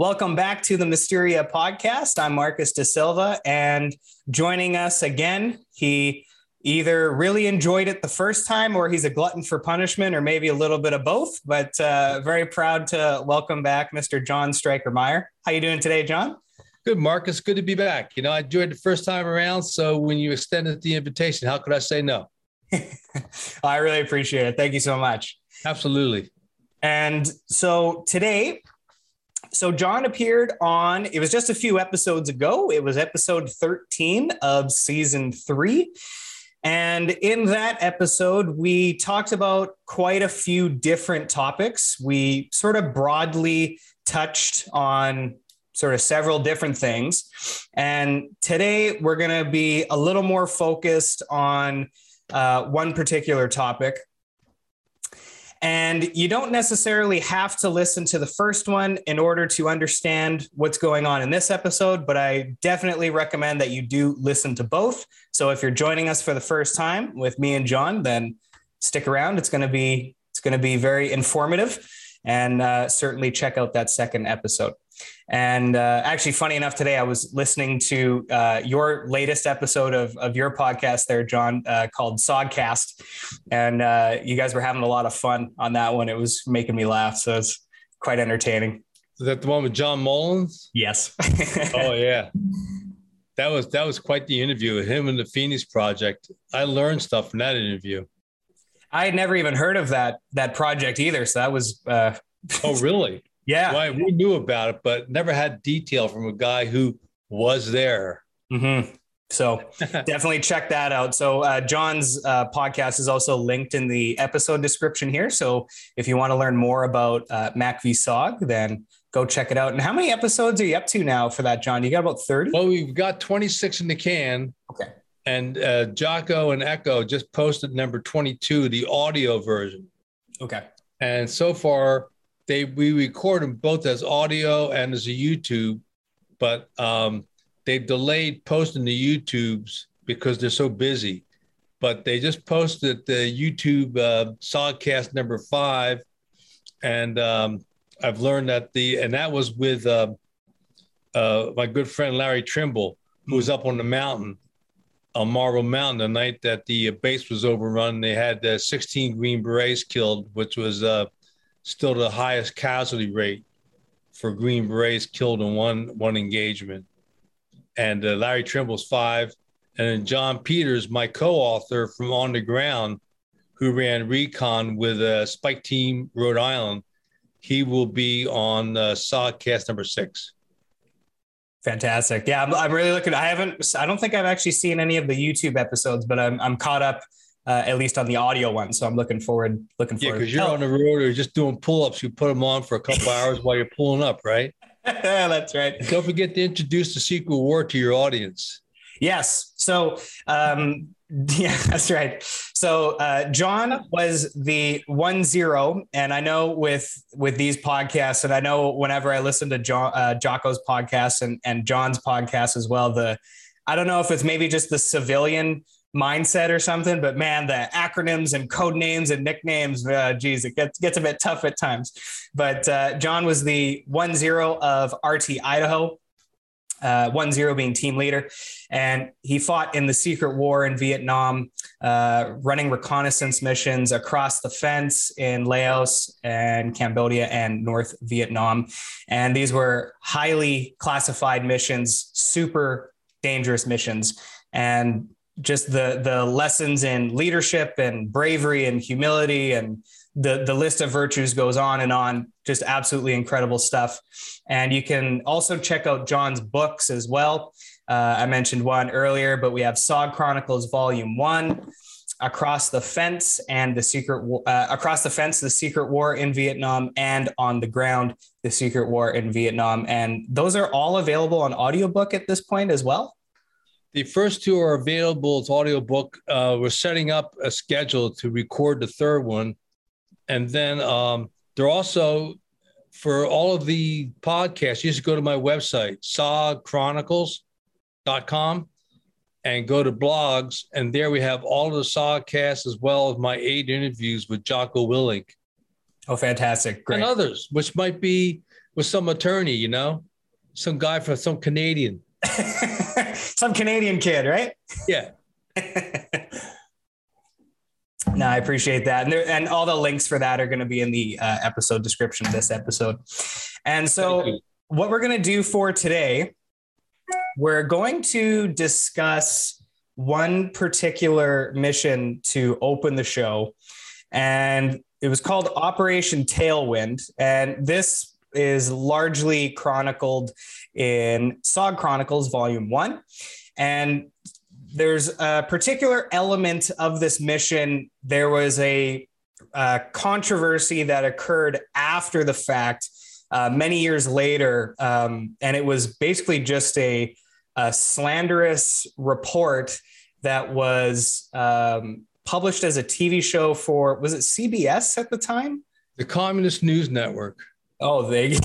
Welcome back to the Mysteria podcast. I'm Marcus De Silva, and joining us again, he either really enjoyed it the first time or he's a glutton for punishment or maybe a little bit of both but uh, very proud to welcome back mr john Stryker meyer. How you doing today john? Good marcus. Good to be back. You know i enjoyed the first time around so when you extended the invitation how could i say no? I really appreciate it. Thank you so much. Absolutely. And so today so John appeared on, it was just a few episodes ago. It was episode 13 of season three. And in that episode, we talked about quite a few different topics. We sort of broadly touched on sort of several different things. And today we're going to be a little more focused on uh, one particular topic. And you don't necessarily have to listen to the first one in order to understand what's going on in this episode, but I definitely recommend that you do listen to both. So if you're joining us for the first time with me and John, then stick around. It's going to be it's going to be very informative, and uh, certainly check out that second episode. And uh, actually, funny enough, today I was listening to uh, your latest episode of, of your podcast there, John, uh, called SOGCast. And uh, you guys were having a lot of fun on that one. It was making me laugh. So it's quite entertaining. Is that the one with John Mullins? Yes. oh, yeah. That was that was quite the interview with him and the Phoenix Project. I learned stuff from that interview. I had never even heard of that that project either. So that was uh, Oh really? Yeah. Right. We knew about it, but never had detail from a guy who was there. Mm-hmm. So definitely check that out. So uh, John's uh, podcast is also linked in the episode description here. So if you want to learn more about uh, Mac v SOG, then go check it out. And how many episodes are you up to now for that, John? You got about 30? Well, we've got 26 in the can. Okay. And uh, Jocko and Echo just posted number 22, the audio version. Okay. And so far, they we record them both as audio and as a YouTube, but um, they've delayed posting the YouTubes because they're so busy. But they just posted the YouTube uh, SOGCast number five, and um, I've learned that the and that was with uh, uh, my good friend Larry Trimble, who was up on the mountain on Marble Mountain the night that the base was overrun. They had uh, 16 Green Berets killed, which was uh, still the highest casualty rate for Green Berets killed in one one engagement. And uh, Larry Trimble's five, and then John Peters, my co-author from On the Ground, who ran recon with uh, Spike Team Rhode Island, he will be on uh, SOGCast number six. Fantastic. Yeah, I'm, I'm really looking. I haven't. I don't think I've actually seen any of the YouTube episodes, but I'm I'm caught up uh, at least on the audio one. So I'm looking forward, looking forward. yeah, because you're on the road or just doing pull-ups. You put them on for a couple hours while you're pulling up, right? That's right. And don't forget to introduce the Secret War to your audience. Yes. So, um, yeah, that's right. So, uh, John was the one zero, and I know with with these podcasts, and I know whenever I listen to John uh, Jocko's podcast and and John's podcast as well, the I don't know if it's maybe just the civilian mindset or something. But man, the acronyms and code names and nicknames, uh, geez, it gets gets a bit tough at times. But uh, John was the one zero of RT Idaho. Uh, one zero being team leader, and he fought in the secret war in Vietnam, uh, running reconnaissance missions across the fence in Laos and Cambodia and North Vietnam. And these were highly classified missions, super dangerous missions. And just the the lessons in leadership and bravery and humility and the the list of virtues goes on and on. Just absolutely incredible stuff. And you can also check out john's books as well. Uh, i mentioned one earlier but we have sog chronicles volume one across the fence and the secret uh, across the fence the secret war in vietnam and on the ground the secret war in vietnam. And those are all available on audiobook at this point as well the first two are available as audiobook. Uh, we're setting up a schedule to record the third one. And then um, they're also for all of the podcasts, you just go to my website, sogchronicles.com, and go to blogs. And there we have all of the Sogcasts as well as my eight interviews with Jocko Willink. Oh, fantastic. Great. And others, which might be with some attorney, you know, some guy from some Canadian. some Canadian kid, right? Yeah. no, I appreciate that, and there, and all the links for that are going to be in the uh, episode description of this episode. And so, what we're going to do for today, we're going to discuss one particular mission to open the show, and it was called Operation Tailwind, and this is largely chronicled in SOG Chronicles Volume One, and there's a particular element of this mission. There was a, a controversy that occurred after the fact, uh, many years later, um, and it was basically just a, a slanderous report that was um, published as a TV show for was it CBS at the time? The Communist News Network. Oh, they.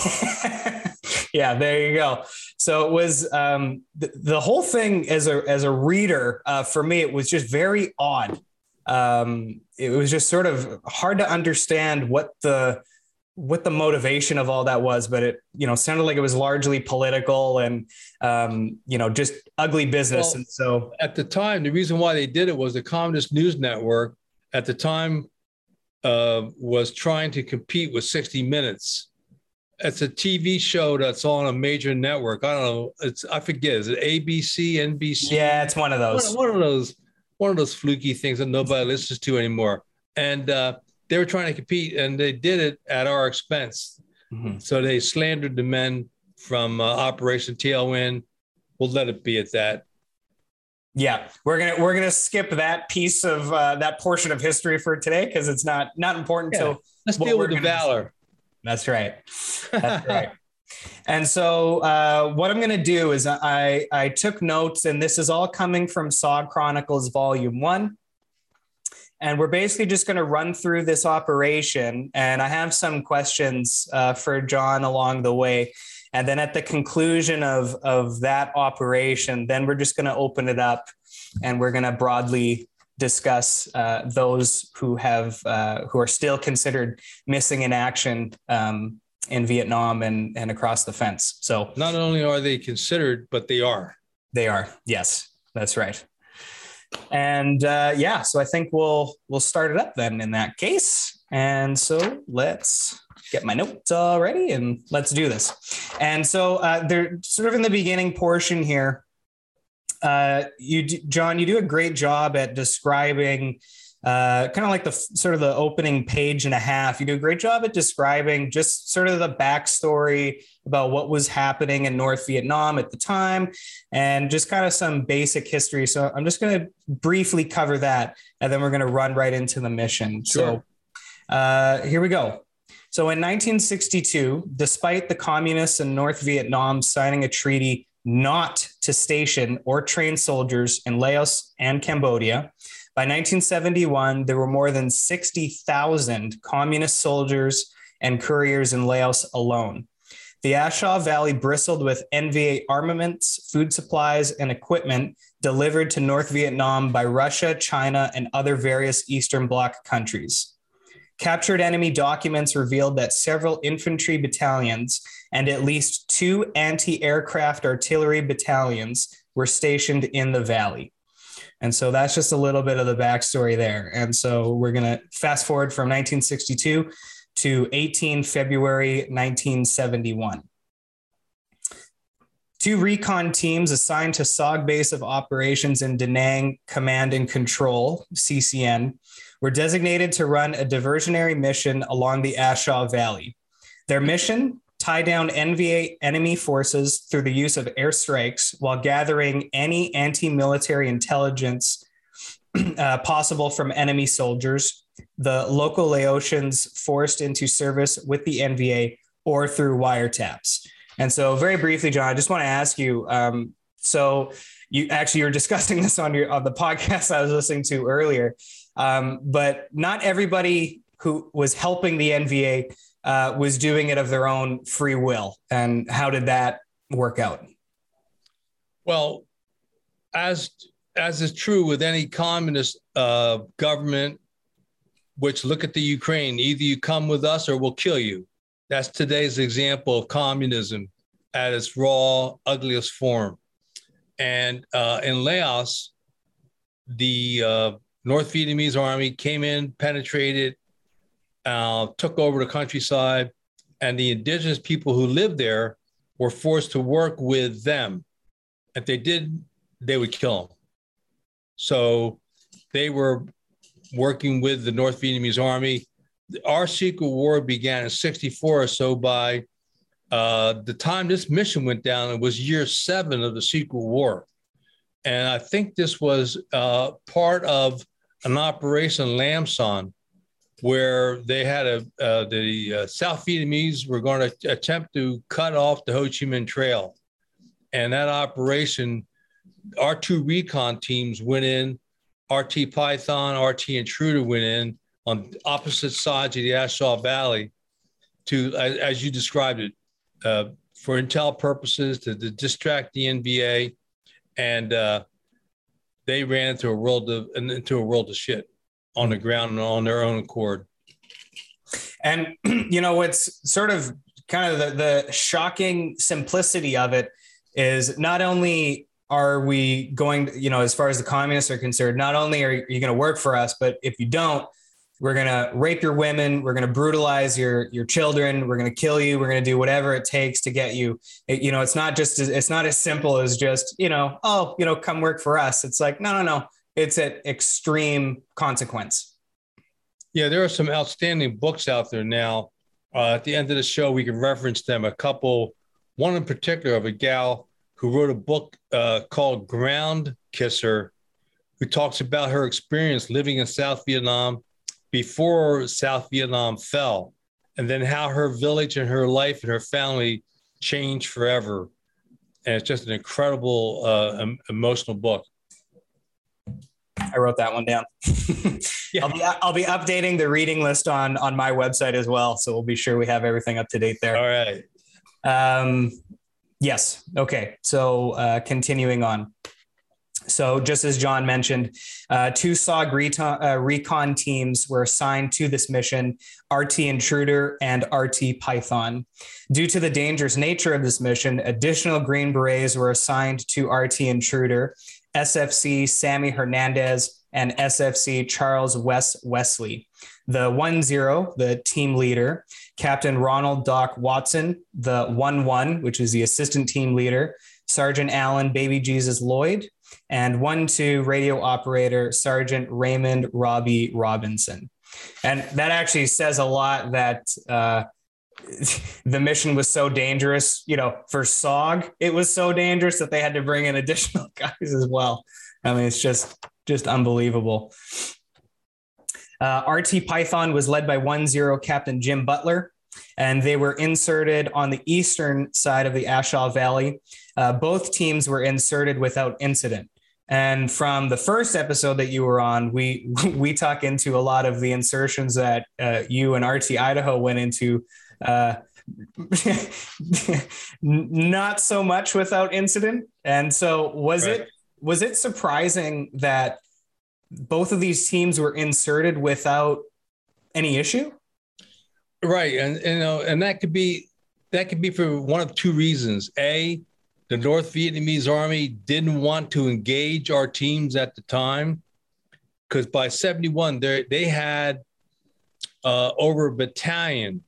yeah, there you go. So it was um, the, the whole thing as a as a reader uh, for me. It was just very odd. Um, it was just sort of hard to understand what the what the motivation of all that was, but it you know sounded like it was largely political and um, you know just ugly business. Well, and so at the time, the reason why they did it was the Communist News Network at the time uh, was trying to compete with 60 Minutes it's a TV show that's on a major network. I don't know. It's I forget. Is it ABC, NBC? Yeah, it's one of those. One, one of those. One of those fluky things that nobody listens to anymore. And uh, they were trying to compete, and they did it at our expense. Mm-hmm. So they slandered the men from uh, Operation Tailwind. We'll let it be at that. Yeah, we're gonna we're gonna skip that piece of uh, that portion of history for today because it's not not important. Yeah. So let's deal with the valor. That's right. That's right. And so, uh, what I'm going to do is I I took notes, and this is all coming from SOG Chronicles Volume One. And we're basically just going to run through this operation, and I have some questions uh, for John along the way. And then at the conclusion of of that operation, then we're just going to open it up, and we're going to broadly discuss uh, those who have uh, who are still considered missing in action um, in Vietnam and and across the fence. So not only are they considered, but they are. They are. Yes, that's right. And uh, yeah, so I think we'll we'll start it up then in that case. And so let's get my notes all ready and let's do this. And so uh, they're sort of in the beginning portion here uh, you, John, you do a great job at describing uh, kind of like the sort of the opening page and a half. You do a great job at describing just sort of the backstory about what was happening in North Vietnam at the time and just kind of some basic history. So I'm just going to briefly cover that and then we're going to run right into the mission. Sure. So uh, here we go. So in 1962, despite the communists in North Vietnam signing a treaty not to station or train soldiers in Laos and Cambodia. By 1971, there were more than 60,000 communist soldiers and couriers in Laos alone. The A Shau Valley bristled with NVA armaments, food supplies, and equipment delivered to North Vietnam by Russia, China, and other various Eastern Bloc countries. Captured enemy documents revealed that several infantry battalions and at least two anti aircraft artillery battalions were stationed in the valley. And so that's just a little bit of the backstory there. And so we're going to fast forward from 1962 to 18 February 1971. Two recon teams assigned to SOG Base of Operations in Da Nang Command and Control, CCN, were designated to run a diversionary mission along the A Shau Valley. Their mission tie down NVA enemy forces through the use of airstrikes while gathering any anti military intelligence uh, possible from enemy soldiers, the local Laotians forced into service with the NVA or through wiretaps. And so, very briefly, John, I just want to ask you. Um, so, you actually you're discussing this on your on the podcast I was listening to earlier. Um, but not everybody who was helping the NVA uh, was doing it of their own free will. And how did that work out? Well, as as is true with any communist uh, government, which look at the Ukraine, either you come with us or we'll kill you. That's today's example of communism at its raw, ugliest form. And uh, in Laos, the uh, North Vietnamese army came in, penetrated, uh, took over the countryside, and the indigenous people who lived there were forced to work with them. If they did, they would kill them. So they were working with the North Vietnamese army. Our secret war began in 64 or so by uh, the time this mission went down, it was year seven of the secret war. And I think this was uh, part of an operation Lam Son, where they had a uh, the uh, South Vietnamese were going to attempt to cut off the Ho Chi Minh Trail, and that operation, our two recon teams went in, RT Python, RT Intruder went in on opposite sides of the A Shau Valley, to as, as you described it, uh, for intel purposes to, to, distract the NVA, and uh, they ran into a world of into a world of shit on the ground and on their own accord. And you know what's sort of kind of the, the shocking simplicity of it is not only are we going, you know, as far as the communists are concerned, not only are you going to work for us, but if you don't, we're going to rape your women we're going to brutalize your your children we're going to kill you we're going to do whatever it takes to get you. It, you know it's not just it's not as simple as just you know oh you know come work for us. It's like no no no it's an extreme consequence yeah there are some outstanding books out there now uh, at the end of the show we can reference them a couple one in particular of a gal who wrote a book uh, called ground kisser who talks about her experience living in south vietnam before South Vietnam fell, and then how her village and her life and her family changed forever. And it's just an incredible, uh, emotional book. I wrote that one down. yeah. I'll be I'll be updating the reading list on on my website as well, so we'll be sure we have everything up to date there. All right. Um, yes. Okay. So uh, continuing on. So, just as John mentioned, uh, two SOG recon, uh, recon teams were assigned to this mission RT Intruder and RT Python. Due to the dangerous nature of this mission, additional Green Berets were assigned to RT Intruder, SFC Sammy Hernandez, and SFC Charles West Wesley. The 1 0, the team leader, Captain Ronald Doc Watson, the 1 1, which is the assistant team leader, Sergeant Allen Baby Jesus Lloyd, and one two radio operator Sergeant Raymond Robbie Robinson. And that actually says a lot that uh, the mission was so dangerous. You know, for SOG, it was so dangerous that they had to bring in additional guys as well. I mean, it's just just unbelievable. Uh, RT Python was led by 1 0 Captain Jim Butler, and they were inserted on the eastern side of the A Shau Valley. Uh, both teams were inserted without incident. And from the first episode that you were on, we we talk into a lot of the insertions that uh, you and RT Idaho went into. Uh, not so much without incident. And so was right. it was it surprising that both of these teams were inserted without any issue? Right, and you know, and that could be that could be for one of two reasons. A, the North Vietnamese army didn't want to engage our teams at the time because by 71 they had uh, over a battalion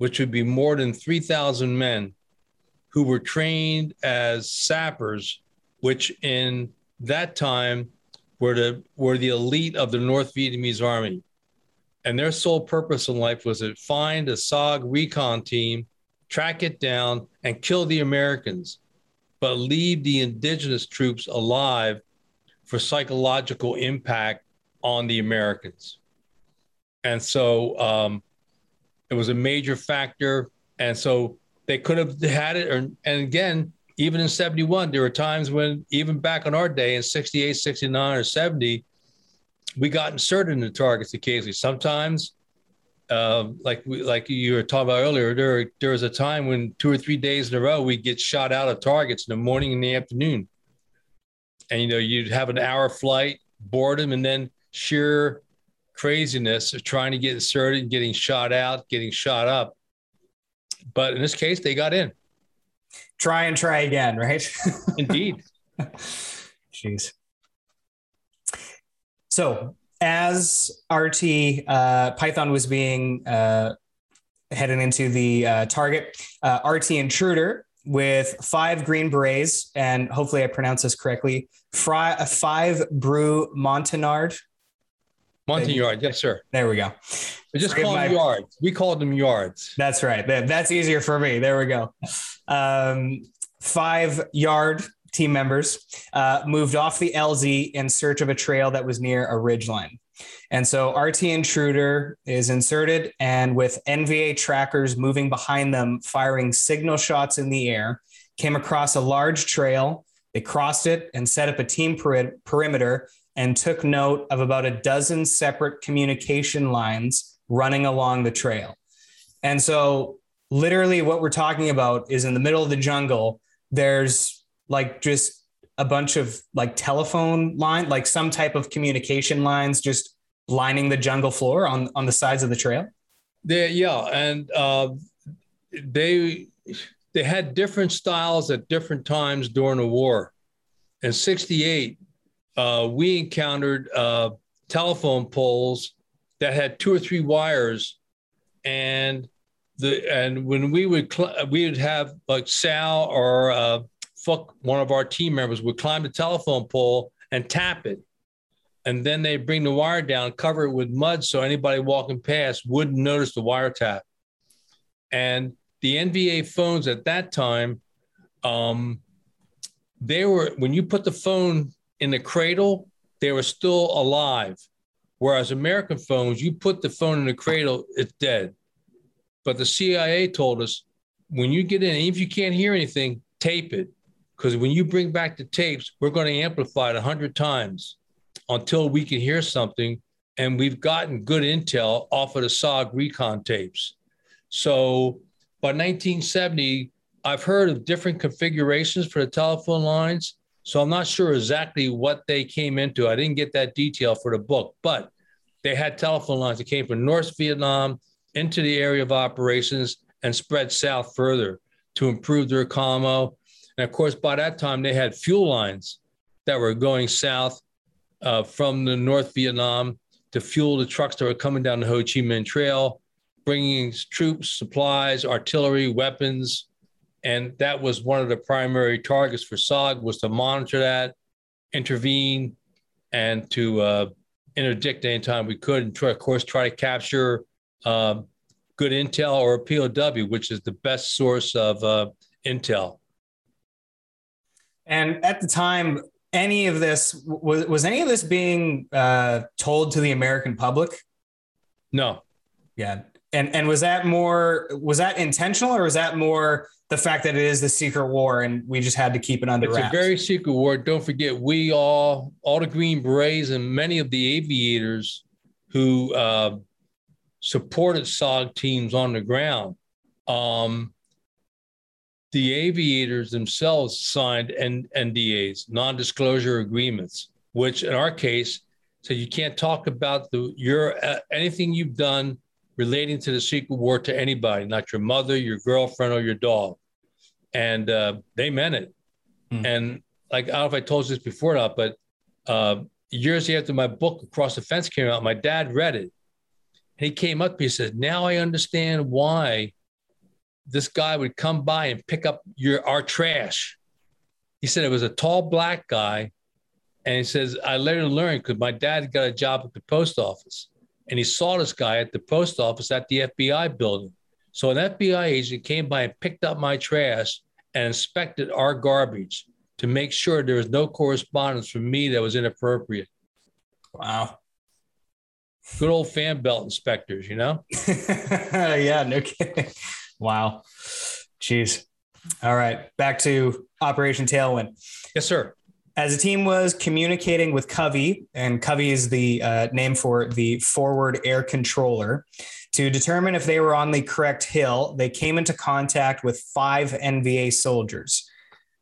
which would be more than 3000 men who were trained as sappers which in that time were the were the elite of the North Vietnamese army and their sole purpose in life was to find a SOG recon team track it down and kill the Americans but leave the indigenous troops alive for psychological impact on the Americans. And so um, it was a major factor. And so they could have had it. Or, and again, even in 71, there were times when, even back in our day in 68, 69, or 70, we got inserted in the targets occasionally. Sometimes um, like we, like you were talking about earlier, there there was a time when two or three days in a row we get shot out of targets in the morning and the afternoon, and you know you'd have an hour flight, boredom, and then sheer craziness of trying to get inserted, getting shot out, getting shot up. but in this case, they got in. Try and try again, right? Indeed. Jeez. So as RT uh, Python was being uh, heading into the uh, target, uh, RT Intruder with five green berets, and hopefully I pronounce this correctly, fry, uh, five brew Montagnard. Montagnard, yes, sir. There we go. We just call them yards. We called them yards. That's right. That's easier for me. There we go. Um, five yard team members uh, moved off the LZ in search of a trail that was near a ridgeline. And so RT Intruder is inserted, and with NVA trackers moving behind them, firing signal shots in the air, came across a large trail. They crossed it and set up a team peri- perimeter and took note of about a dozen separate communication lines running along the trail. And so, literally, what we're talking about is in the middle of the jungle, there's like just a bunch of like telephone line, like some type of communication lines just lining the jungle floor on, on the sides of the trail? They, yeah. And uh, they, they had different styles at different times during the war. In 68, uh, we encountered uh, telephone poles that had two or three wires and the and when we would cl- we would have like Sal or uh, fuck one of our team members would climb the telephone pole and tap it. And then they bring the wire down, cover it with mud so anybody walking past wouldn't notice the wire tap. And the NVA phones at that time, um, they were, when you put the phone in the cradle, they were still alive. Whereas American phones, you put the phone in the cradle, it's dead. But the CIA told us when you get in, if you can't hear anything, tape it because when you bring back the tapes, we're going to amplify it 100 times until we can hear something. And we've gotten good intel off of the SOG recon tapes. So by 1970, I've heard of different configurations for the telephone lines. So I'm not sure exactly what they came into. I didn't get that detail for the book, but they had telephone lines that came from North Vietnam into the area of operations and spread south further to improve their commo and of course, by that time, they had fuel lines that were going south uh, from the North Vietnam to fuel the trucks that were coming down the Ho Chi Minh Trail, bringing troops, supplies, artillery, weapons. And that was one of the primary targets for SOG was to monitor that, intervene, and to uh, interdict anytime we could, and try, of course, try to capture uh, good intel or a POW, which is the best source of uh, intel. And at the time, any of this was was any of this being uh, told to the American public? No. Yeah. And and was that more was that intentional or was that more the fact that it is the secret war and we just had to keep it under it's wraps? a very secret war. Don't forget, we all all the Green Berets and many of the aviators who uh, supported SOG teams on the ground. Um, the aviators themselves signed N- NDAs, non-disclosure agreements, which in our case said you can't talk about the your uh, anything you've done relating to the secret war to anybody, not your mother, your girlfriend, or your dog. And uh, they meant it. Mm. And like I don't know if I told you this before or not, but uh, years after my book Across the Fence came out, my dad read it. And he came up, he said, Now I understand why this guy would come by and pick up your our trash. He said it was a tall black guy, and he says I later learned because my dad got a job at the post office, and he saw this guy at the post office at the FBI building. So an FBI agent came by and picked up my trash and inspected our garbage to make sure there was no correspondence from me that was inappropriate. Wow. Good old fan belt inspectors, you know? yeah, no kidding. Wow. Jeez. All right. Back to Operation Tailwind. Yes, sir. As the team was communicating with Covey, and Covey is the uh, name for the forward air controller, to determine if they were on the correct hill, they came into contact with five NVA soldiers.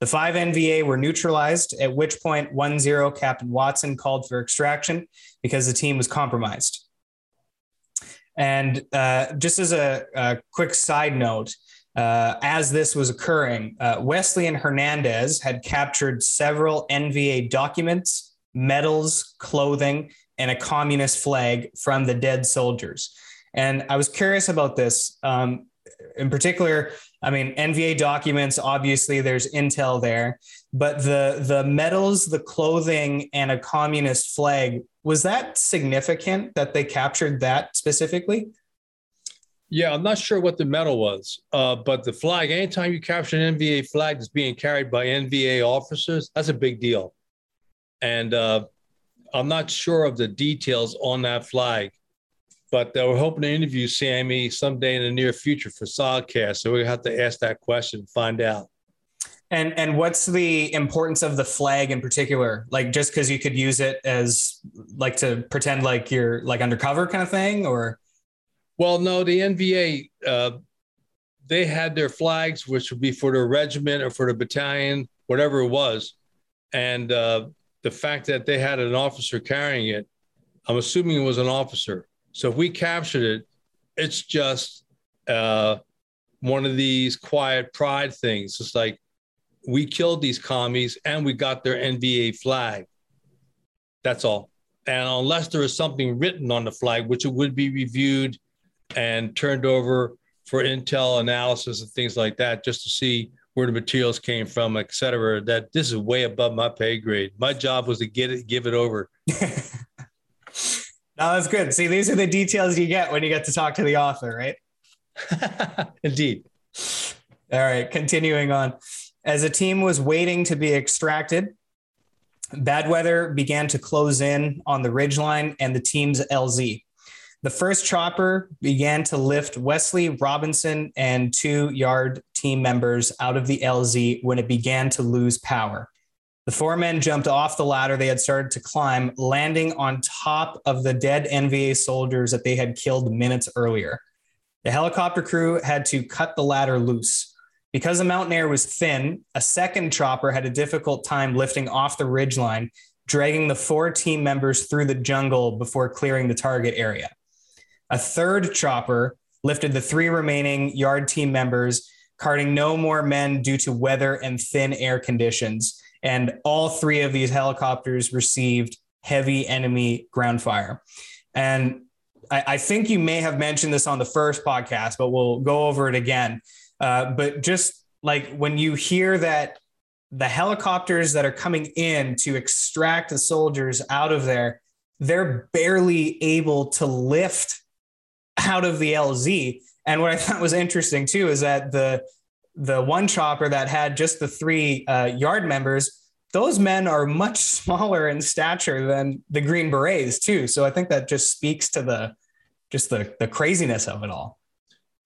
The five NVA were neutralized, at which point 1 0 Captain Watson called for extraction because the team was compromised. And uh, just as a, a, quick side note, uh, as this was occurring, uh, Wesley and Hernandez had captured several NVA documents, medals, clothing, and a communist flag from the dead soldiers. And I was curious about this. Um, in particular, I mean, NVA documents, obviously there's intel there, but the the medals, the clothing, and a communist flag, was that significant that they captured that specifically? Yeah, I'm not sure what the medal was, uh, but the flag, anytime you capture an NVA flag that's being carried by NVA officers, that's a big deal. And uh, I'm not sure of the details on that flag, but uh, we're hoping to interview Sammy someday in the near future for SOGCast. So we have to ask that question, find out. And and what's the importance of the flag in particular? Like just because you could use it as like to pretend like you're like undercover kind of thing, or well, no, the NVA, uh, they had their flags, which would be for the regiment or for the battalion, whatever it was. And uh, the fact that they had an officer carrying it, I'm assuming it was an officer. So if we captured it, it's just uh, one of these quiet pride things. It's like we killed these commies and we got their NVA flag. That's all. And unless there is something written on the flag, which it would be reviewed and turned over for intel analysis and things like that, just to see where the materials came from, et cetera. That this is way above my pay grade. My job was to get it, give it over. no, that's good. See, these are the details you get when you get to talk to the author, right? Indeed. All right, continuing on. As a team was waiting to be extracted, bad weather began to close in on the ridgeline and the team's LZ. The first chopper began to lift Wesley Robinson and two yard team members out of the LZ when it began to lose power. The four men jumped off the ladder they had started to climb, landing on top of the dead NVA soldiers that they had killed minutes earlier. The helicopter crew had to cut the ladder loose. Because the mountain air was thin, a second chopper had a difficult time lifting off the ridgeline, dragging the four team members through the jungle before clearing the target area. A third chopper lifted the three remaining yard team members, carting no more men due to weather and thin air conditions. And all three of these helicopters received heavy enemy ground fire. And I, I think you may have mentioned this on the first podcast, but we'll go over it again. Uh, but just like when you hear that the helicopters that are coming in to extract the soldiers out of there, they're barely able to lift out of the LZ. And what I thought was interesting too is that the the one chopper that had just the three uh, yard members, those men are much smaller in stature than the Green Berets too. So I think that just speaks to the just the the craziness of it all.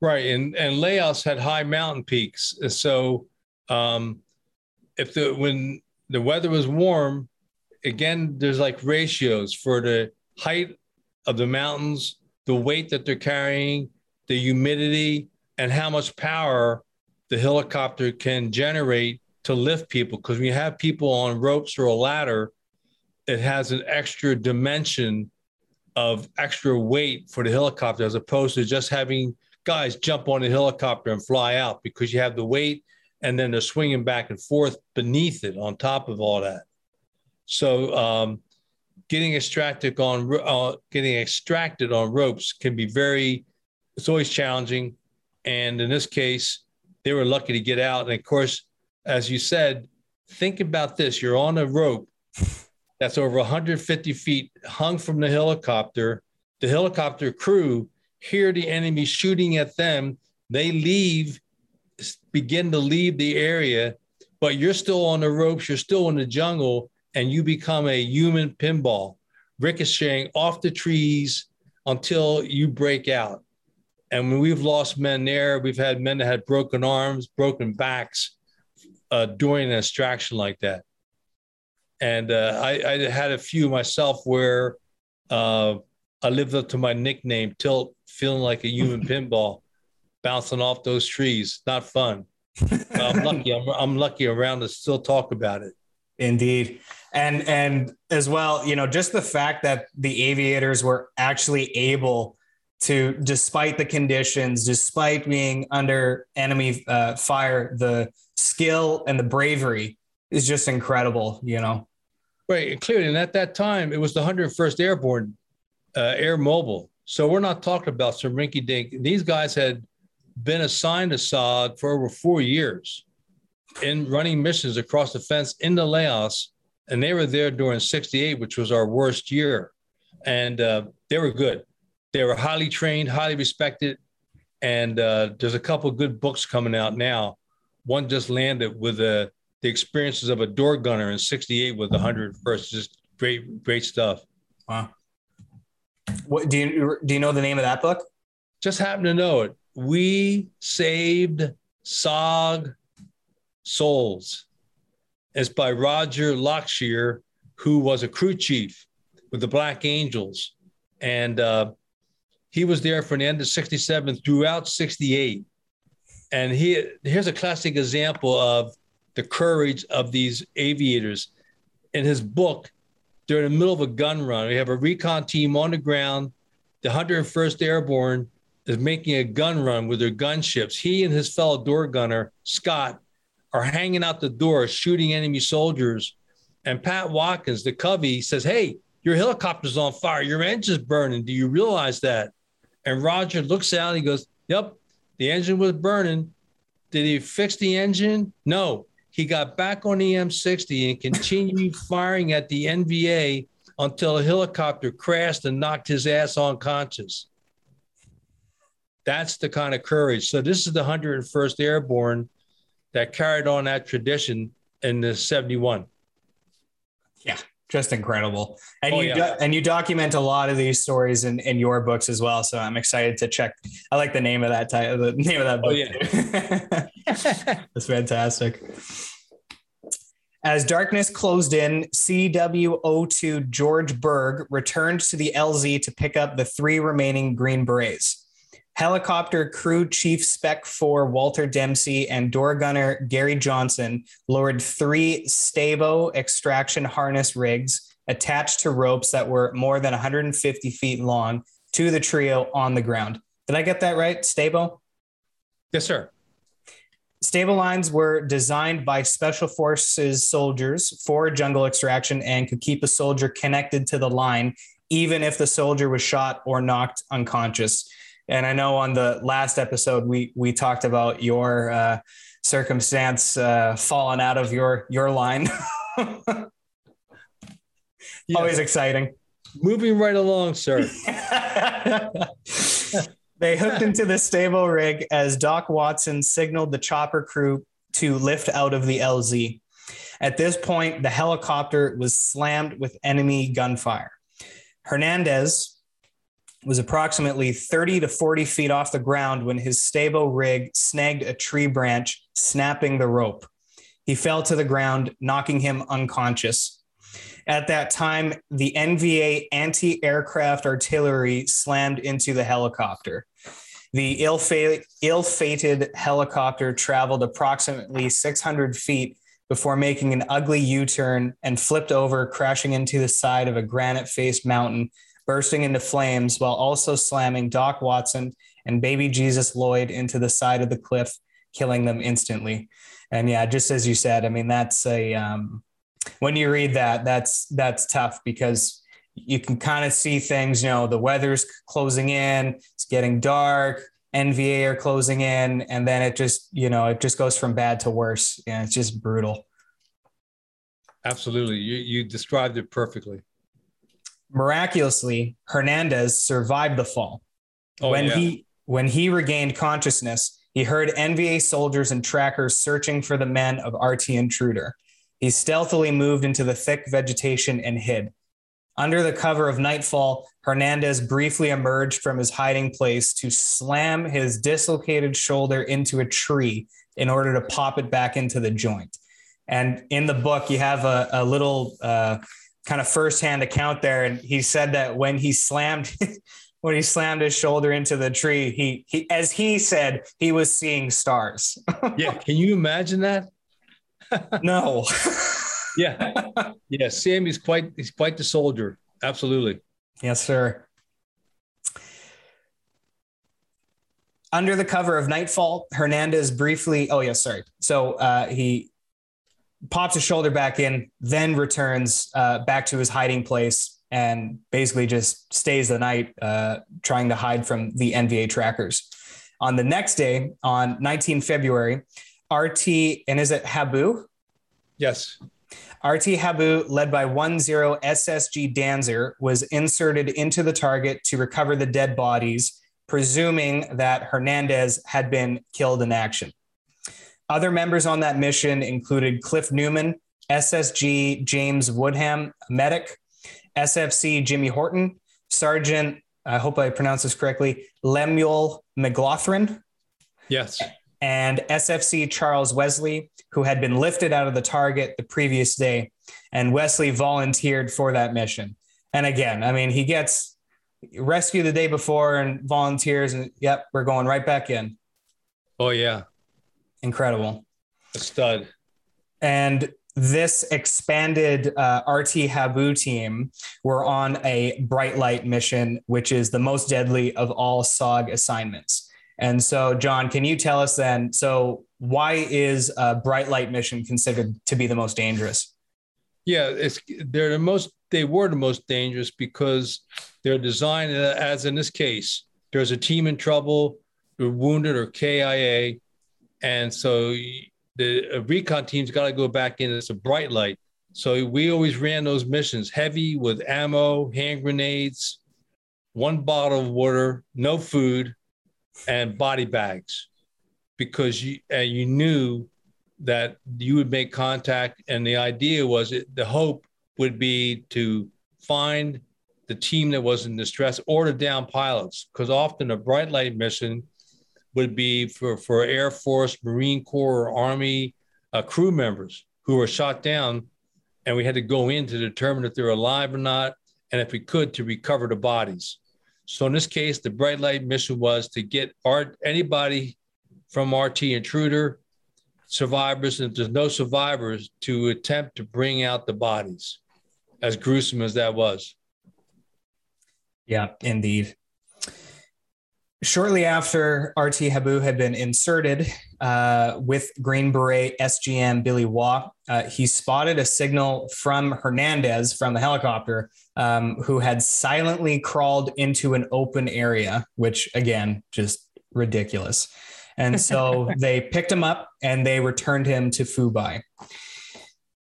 Right, and and Laos had high mountain peaks, so um, if the when the weather was warm, again, there's like ratios for the height of the mountains the weight that they're carrying, the humidity, and how much power the helicopter can generate to lift people. Because when you have people on ropes or a ladder, it has an extra dimension of extra weight for the helicopter as opposed to just having guys jump on the helicopter and fly out because you have the weight and then they're swinging back and forth beneath it on top of all that. So um, getting extracted on uh, getting extracted on ropes can be very it's always challenging. And in this case they were lucky to get out. And of course as you said think about this. You're on a rope that's over 150 feet hung from the helicopter. The helicopter crew hear the enemy shooting at them. They leave begin to leave the area but you're still on the ropes. You're still in the jungle and you become a human pinball, ricocheting off the trees until you break out. And when we've lost men there, we've had men that had broken arms, broken backs uh, during an extraction like that. And uh, I, I, had a few myself where uh, I lived up to my nickname, Tilt, feeling like a human pinball, bouncing off those trees. Not fun. I'm lucky. I'm, I'm lucky around to still talk about it. Indeed and and as well you know just the fact that the aviators were actually able to, despite the conditions, despite being under enemy uh, fire, the skill and the bravery is just incredible, you know? Right. Clearly, and at that time, it was the 101st Airborne uh, Air Mobile. So we're not talking about some rinky dink. These guys had been assigned to SOG for over four years in running missions across the fence in the Laos. And they were there during 68, which was our worst year. And uh, they were good. They were highly trained, highly respected. And uh, there's a couple good books coming out now. One just landed with the, the experiences of a door gunner in 68 with the 101st. Just great, great stuff. Wow. What do you do you know the name of that book? Just happen to know it. We saved SOG souls. It's by Roger Lockshear, who was a crew chief with the Black Angels. And uh, he was there from the end of 67 throughout 68. And he here's a classic example of the courage of these aviators. In his book, they're in the middle of a gun run. We have a recon team on the ground. The 101st Airborne is making a gun run with their gunships. He and his fellow door gunner, Scott, are hanging out the door shooting enemy soldiers. And Pat Watkins, the Covey, says, Hey, your helicopter's on fire. Your engine's burning. Do you realize that? And Roger looks out and he goes, Yep, the engine was burning. Did he fix the engine? No. He got back on the M60 and continued firing at the NVA until a helicopter crashed and knocked his ass unconscious. That's the kind of courage. So, this is the 101st Airborne that carried on that tradition in the 71. Yeah, just incredible. And oh, you yeah. do, and you document a lot of these stories in, in your books as well. So I'm excited to check. I like the name of that title, the name of that oh, book. Oh, yeah. That's fantastic. As darkness closed in, CWO2 George Berg returned to the LZ to pick up the three remaining Green Berets. Helicopter crew chief spec 4 Walter Dempsey and door gunner Gary Johnson lowered three Stabo extraction harness rigs attached to ropes that were more than 150 feet long to the trio on the ground. Did I get that right? Stabo? Yes, sir. Stabo lines were designed by special forces soldiers for jungle extraction and could keep a soldier connected to the line, even if the soldier was shot or knocked unconscious. And I know on the last episode we we talked about your uh, circumstance uh, falling out of your your line. yeah. Always exciting. Moving right along, sir. they hooked into the Stabo rig as Doc Watson signaled the chopper crew to lift out of the LZ. At this point, the helicopter was slammed with enemy gunfire. Hernandez, was approximately 30 to 40 feet off the ground when his Stabo rig snagged a tree branch, snapping the rope. He fell to the ground, knocking him unconscious. At that time, the NVA anti aircraft artillery slammed into the helicopter. The ill fated helicopter traveled approximately 600 feet before making an ugly U turn and flipped over, crashing into the side of a granite faced mountain bursting into flames while also slamming Doc Watson and baby Jesus Lloyd into the side of the cliff, killing them instantly. And yeah, just as you said, I mean, that's a, um, when you read that, that's, that's tough because you can kind of see things, you know, the weather's closing in, it's getting dark, NVA are closing in, and then it just, you know, it just goes from bad to worse. And it's just brutal. Absolutely. You, you described it perfectly. Miraculously, Hernandez survived the fall. Oh, when yeah. he when he regained consciousness, he heard NVA soldiers and trackers searching for the men of RT Intruder. He stealthily moved into the thick vegetation and hid. Under the cover of nightfall, Hernandez briefly emerged from his hiding place to slam his dislocated shoulder into a tree in order to pop it back into the joint. And in the book, you have a, a little uh, kind of firsthand account there, and he said that when he slammed when he slammed his shoulder into the tree, he he as he said he was seeing stars. yeah, can you imagine that? no. yeah, yeah. Sammy's quite he's quite the soldier. Absolutely. Yes, sir. under the cover of nightfall, Hernandez briefly. Oh yes, sorry. So uh, he pops his shoulder back in, then returns uh, back to his hiding place and basically just stays the night, uh, trying to hide from the NVA trackers. On the next day, on 19 February, RT and is it Habu? Yes. RT Habu, led by 1 0 SSG Danzer, was inserted into the target to recover the dead bodies, presuming that Hernandez had been killed in action. Other members on that mission included Cliff Newman, SSG James Woodham, medic, SFC Jimmy Horton, Sergeant, I hope I pronounce this correctly, Lemuel McLaughlin. Yes. And SFC Charles Wesley, who had been lifted out of the target the previous day. And Wesley volunteered for that mission. And again, I mean, he gets rescued the day before and volunteers, and yep, we're going right back in. Oh, yeah. Incredible. A stud. And this expanded uh, RT Habu team were on a bright light mission, which is the most deadly of all SOG assignments. And so, John, can you tell us then? So, why is a bright light mission considered to be the most dangerous? Yeah, it's they're the most. They were the most dangerous because they're designed uh, as in this case. There's a team in trouble, they're wounded or KIA, and so the uh, recon team's got to go back in. It's a bright light. So we always ran those missions heavy with ammo, hand grenades, one bottle of water, no food, and body bags, because you and you knew that you would make contact, and the idea was it, the hope would be to find the team that was in distress or to down pilots, because often a bright light mission would be for, for Air Force, Marine Corps, or Army uh, crew members who were shot down. And we had to go in to determine if they're alive or not, and if we could, to recover the bodies. So in this case, the bright light mission was to get our, anybody from RT intruder, survivors, and if there's no survivors, to attempt to bring out the bodies, as gruesome as that was. Yeah, indeed. Shortly after RT Habu had been inserted uh, with Green Beret SGM Billy Waugh, uh, he spotted a signal from Hernandez from the helicopter, um, who had silently crawled into an open area, which again, just ridiculous. And so they picked him up and they returned him to Phu Bai.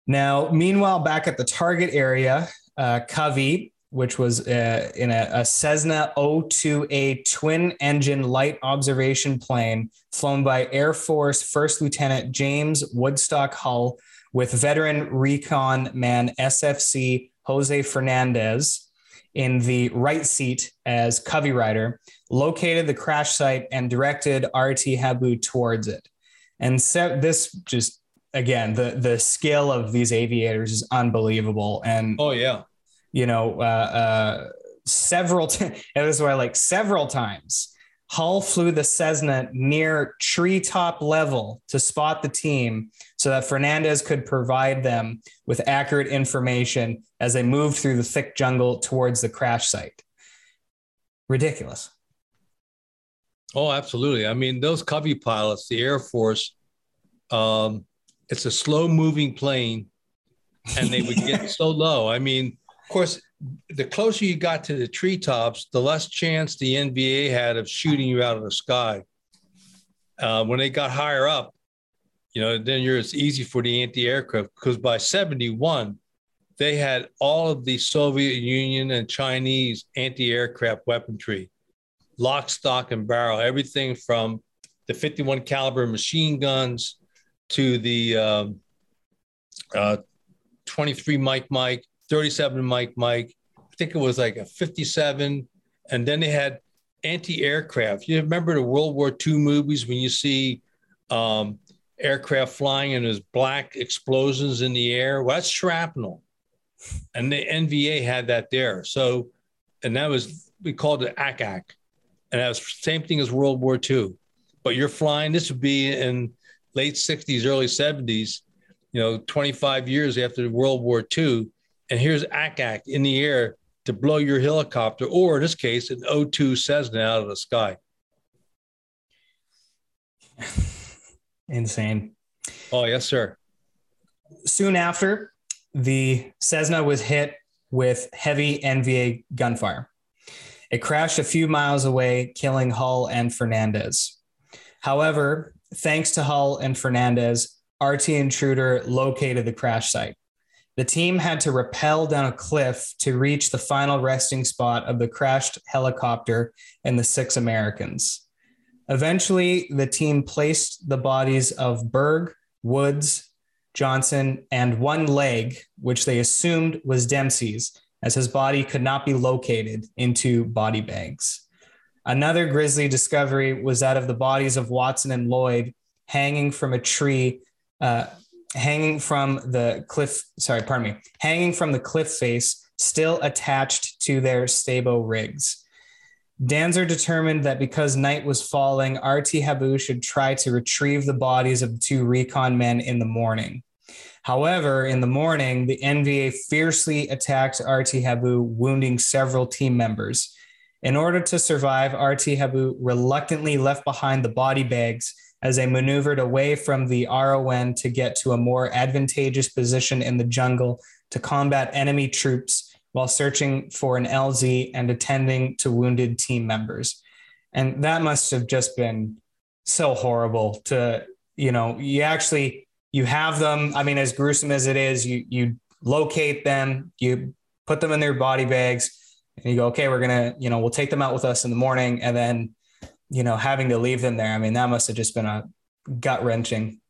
Now, meanwhile, back at the target area, uh, Covey which was uh, in a, a, Cessna 02A twin engine light observation plane flown by Air Force First Lieutenant James Woodstock Hull with veteran recon man SFC Jose Fernandez in the right seat as Covey Rider, located the crash site and directed RT Habu towards it. And so this just again the the skill of these aviators is unbelievable and oh yeah you know, uh, uh, several, t- this is why like several times, Hull flew the Cessna near treetop level to spot the team so that Fernandez could provide them with accurate information as they moved through the thick jungle towards the crash site. Ridiculous. Oh, absolutely. I mean, those Covey pilots, the Air Force, um, it's a slow moving plane and they would get so low. I mean, of course, the closer you got to the treetops, the less chance the NVA had of shooting you out of the sky. Uh, when they got higher up, you know, then you're it's easy for the anti-aircraft because by 71, they had all of the Soviet Union and Chinese anti-aircraft weaponry, lock, stock, and barrel, everything from the 51 caliber machine guns to the um, uh, 23 Mike Mike 37 Mike Mike. I think it was like a 57. And then they had anti-aircraft. You remember the World War II movies when you see um, aircraft flying and there's black explosions in the air? Well, that's shrapnel. And the NVA had that there. So, and that was, we called it ACAC. And that was same thing as World War II. But you're flying, this would be in late 60s, early 70s, you know, 25 years after World War II and here's ACAC in the air to blow your helicopter, or in this case, an O2 Cessna out of the sky. Insane. Oh, yes, sir. Soon after, the Cessna was hit with heavy NVA gunfire. It crashed a few miles away, killing Hull and Fernandez. However, thanks to Hull and Fernandez, RT Intruder located the crash site. The team had to rappel down a cliff to reach the final resting spot of the crashed helicopter and the six Americans. Eventually, the team placed the bodies of Berg, Woods, Johnson, and one leg, which they assumed was Dempsey's, as his body could not be located, into body bags. Another grisly discovery was that of the bodies of Watson and Lloyd hanging from a tree, uh, hanging from the cliff, sorry, pardon me, hanging from the cliff face, still attached to their stabo rigs. Danzer determined that because night was falling, RT Habu should try to retrieve the bodies of the two recon men in the morning. However, in the morning, the NVA fiercely attacked RT Habu, wounding several team members. In order to survive, RT Habu reluctantly left behind the body bags as they maneuvered away from the RON to get to a more advantageous position in the jungle to combat enemy troops while searching for an LZ and attending to wounded team members. And that must have just been so horrible to, you know, you actually you have them. I mean, as gruesome as it is, you you locate them, you put them in their body bags, and you go, okay, we're gonna, you know, we'll take them out with us in the morning, and then, you know, having to leave them there. I mean, that must have just been a gut wrenching.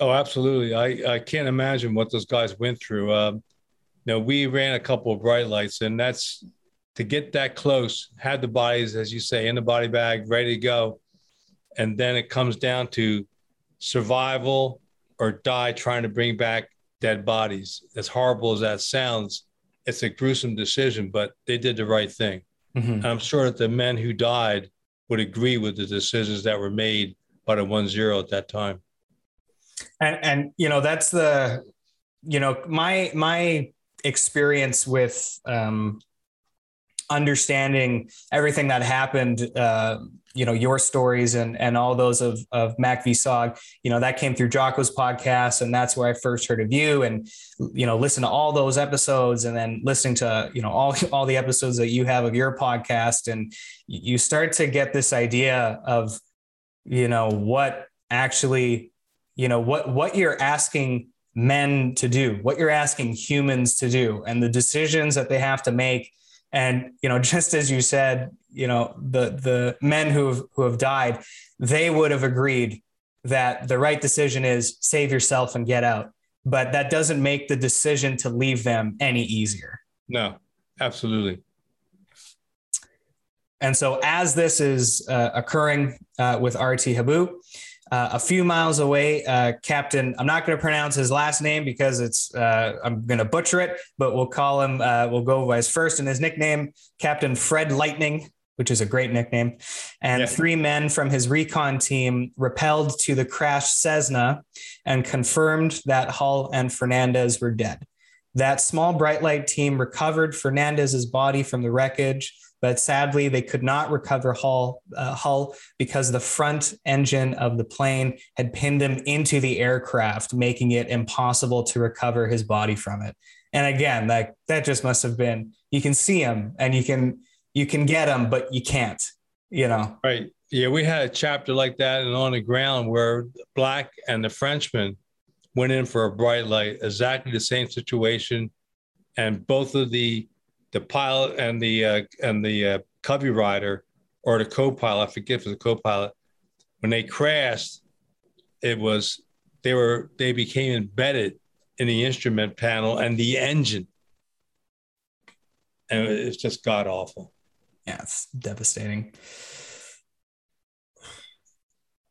Oh, absolutely. I I can't imagine what those guys went through. Um, you know, we ran a couple of bright lights, and that's to get that close, had the bodies, as you say, in the body bag, ready to go, and then it comes down to survival or die trying to bring back dead bodies. As horrible as that sounds, it's a gruesome decision, but they did the right thing. Mm-hmm. I'm sure that the men who died would agree with the decisions that were made by the one zero at that time. And and you know that's the you know my my experience with um, understanding everything that happened uh, you know your stories and and all those of of MACV-SOG, you know that came through Jocko's podcast, and that's where I first heard of you, and you know listen to all those episodes, and then listening to you know all all the episodes that you have of your podcast, and you start to get this idea of you know what actually you know what what you're asking men to do, what you're asking humans to do, and the decisions that they have to make and you know, just as you said, you know, the the men who have who have died, they would have agreed that the right decision is save yourself and get out. But that doesn't make the decision to leave them any easier. No, absolutely. And so, as this is uh, occurring uh, with RT Habu, uh, a few miles away, uh, Captain, I'm not going to pronounce his last name because it's, uh, I'm going to butcher it, but we'll call him, uh, we'll go by his first and his nickname, Captain Fred Lightning, which is a great nickname. And yeah. three men from his recon team repelled to the crashed Cessna and confirmed that Hull and Fernandez were dead. That small bright light team recovered Fernandez's body from the wreckage but sadly they could not recover Hull, uh, Hull because the front engine of the plane had pinned him into the aircraft, making it impossible to recover his body from it. And again, that that just must have been you can see him and you can you can get him, but you can't, you know. Right. Yeah, we had a chapter like that and on the ground where Black and the Frenchman went in for a bright light, exactly the same situation. And both of the the pilot and the uh, and the uh, Covey rider or the co-pilot, I forget for the co-pilot, when they crashed, it was they were they became embedded in the instrument panel and the engine, and it's just god awful. Yeah, it's devastating.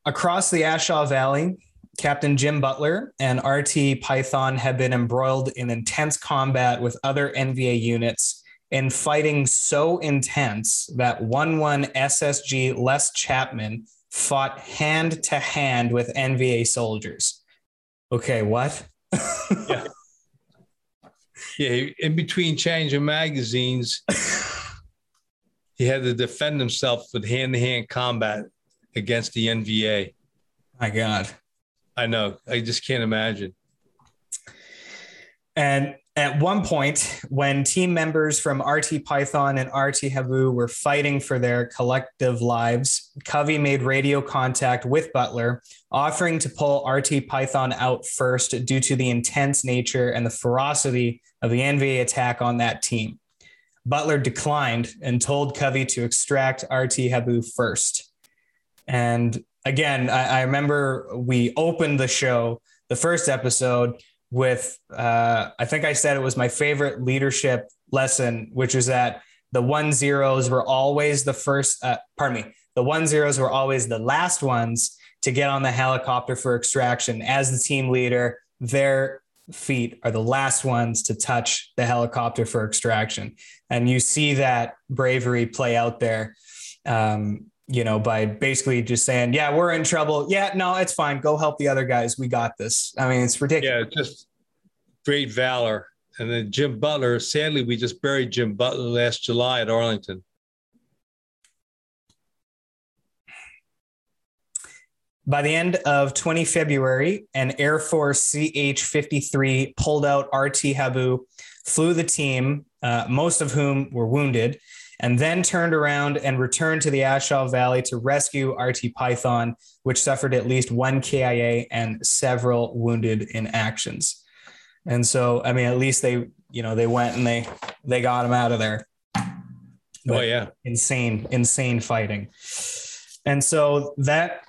Across the A Shau Valley, Captain Jim Butler and RT Python have been embroiled in intense combat with other NVA units and fighting so intense that 1 1 SSG Les Chapman fought hand to hand with NVA soldiers. Okay, what? yeah. yeah, in between changing magazines, he had to defend himself with hand to hand combat against the NVA. My God. I know. I just can't imagine. And at one point, when team members from RT Python and RT Habu were fighting for their collective lives, Covey made radio contact with Butler, offering to pull RT Python out first due to the intense nature and the ferocity of the NVA attack on that team. Butler declined and told Covey to extract RT Habu first. And again, I, I remember we opened the show, the first episode, with uh, I think I said it was my favorite leadership lesson, which is that the one zeros were always the first. Uh, pardon me, the one zeros were always the last ones to get on the helicopter for extraction. As the team leader, their feet are the last ones to touch the helicopter for extraction, and you see that bravery play out there. Um, you know, by basically just saying, yeah, we're in trouble. Yeah, no, it's fine. Go help the other guys. We got this. I mean, it's ridiculous. Yeah, just great valor. And then Jim Butler, sadly, we just buried Jim Butler last July at Arlington. By the end of 20 February, an Air Force CH 53 pulled out RT Habu, flew the team, uh, most of whom were wounded, and then turned around and returned to the A Shau Valley to rescue RT Python, which suffered at least one KIA and several wounded in actions. And so, I mean, at least they, you know, they went and they they got him out of there. But oh yeah, insane, insane fighting. And so that,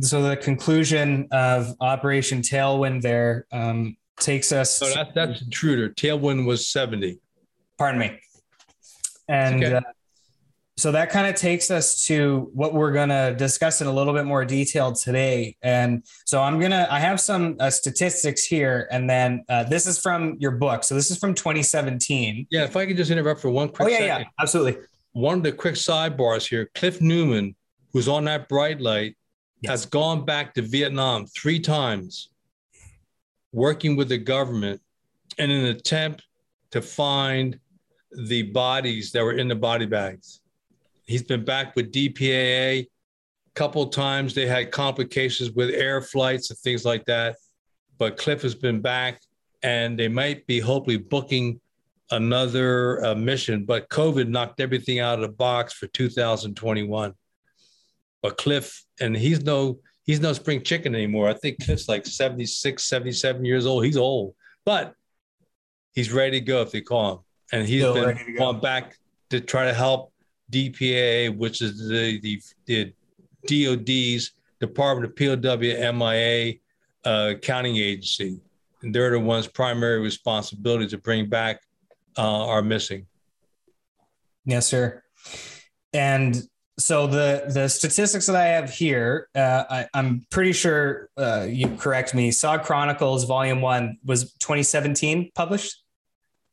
so the conclusion of Operation Tailwind there um, takes us. So that, that's intruder. Tailwind was seventy. Pardon me. And okay. uh, so that kind of takes us to what we're going to discuss in a little bit more detail today. And so I'm going to, I have some uh, statistics here. And then uh, this is from your book. So this is from 2017. Yeah. If I could just interrupt for one quick Oh, yeah, second. yeah, absolutely. One of the quick sidebars here Cliff Newman, who's on that bright light, yes. has gone back to Vietnam three times, working with the government in an attempt to find the bodies that were in the body bags. He's been back with DPAA. A couple times they had complications with air flights and things like that. But Cliff has been back and they might be hopefully booking another uh, mission. But COVID knocked everything out of the box for 2021. But Cliff, and he's no he's no spring chicken anymore. I think Cliff's like 76, 77 years old. He's old, but he's ready to go if they call him and he's Still been going back to try to help DPA, which is the the, the DoD's Department of POW MIA uh, accounting agency, and they're the ones' primary responsibility to bring back uh, are missing. Yes, sir. And so the the statistics that I have here, uh, I, am pretty sure uh, you correct me. SOG Chronicles Volume One was 2017 published.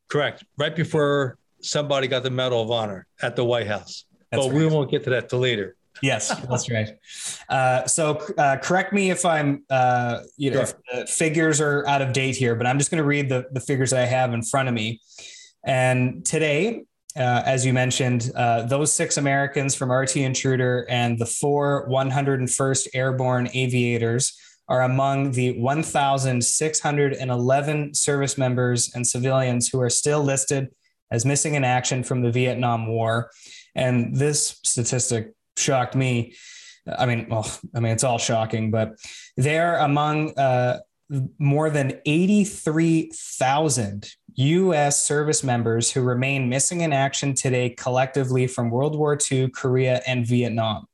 Correct. Right before somebody got the Medal of Honor at the White House. That's but right. we won't get to that till later. yes, that's right. Uh, so uh, correct me if I'm, uh, you know, sure. if the figures are out of date here, but I'm just going to read the, the figures I have in front of me. And today, uh, as you mentioned, uh, those six Americans from RT Intruder and the four 101st Airborne Aviators are among the 1,611 service members and civilians who are still listed as missing in action from the Vietnam War. And this statistic shocked me. I mean, well, I mean, it's all shocking, but they're among uh, more than 83,000 U.S. service members who remain missing in action today collectively from World War II, Korea, and Vietnam.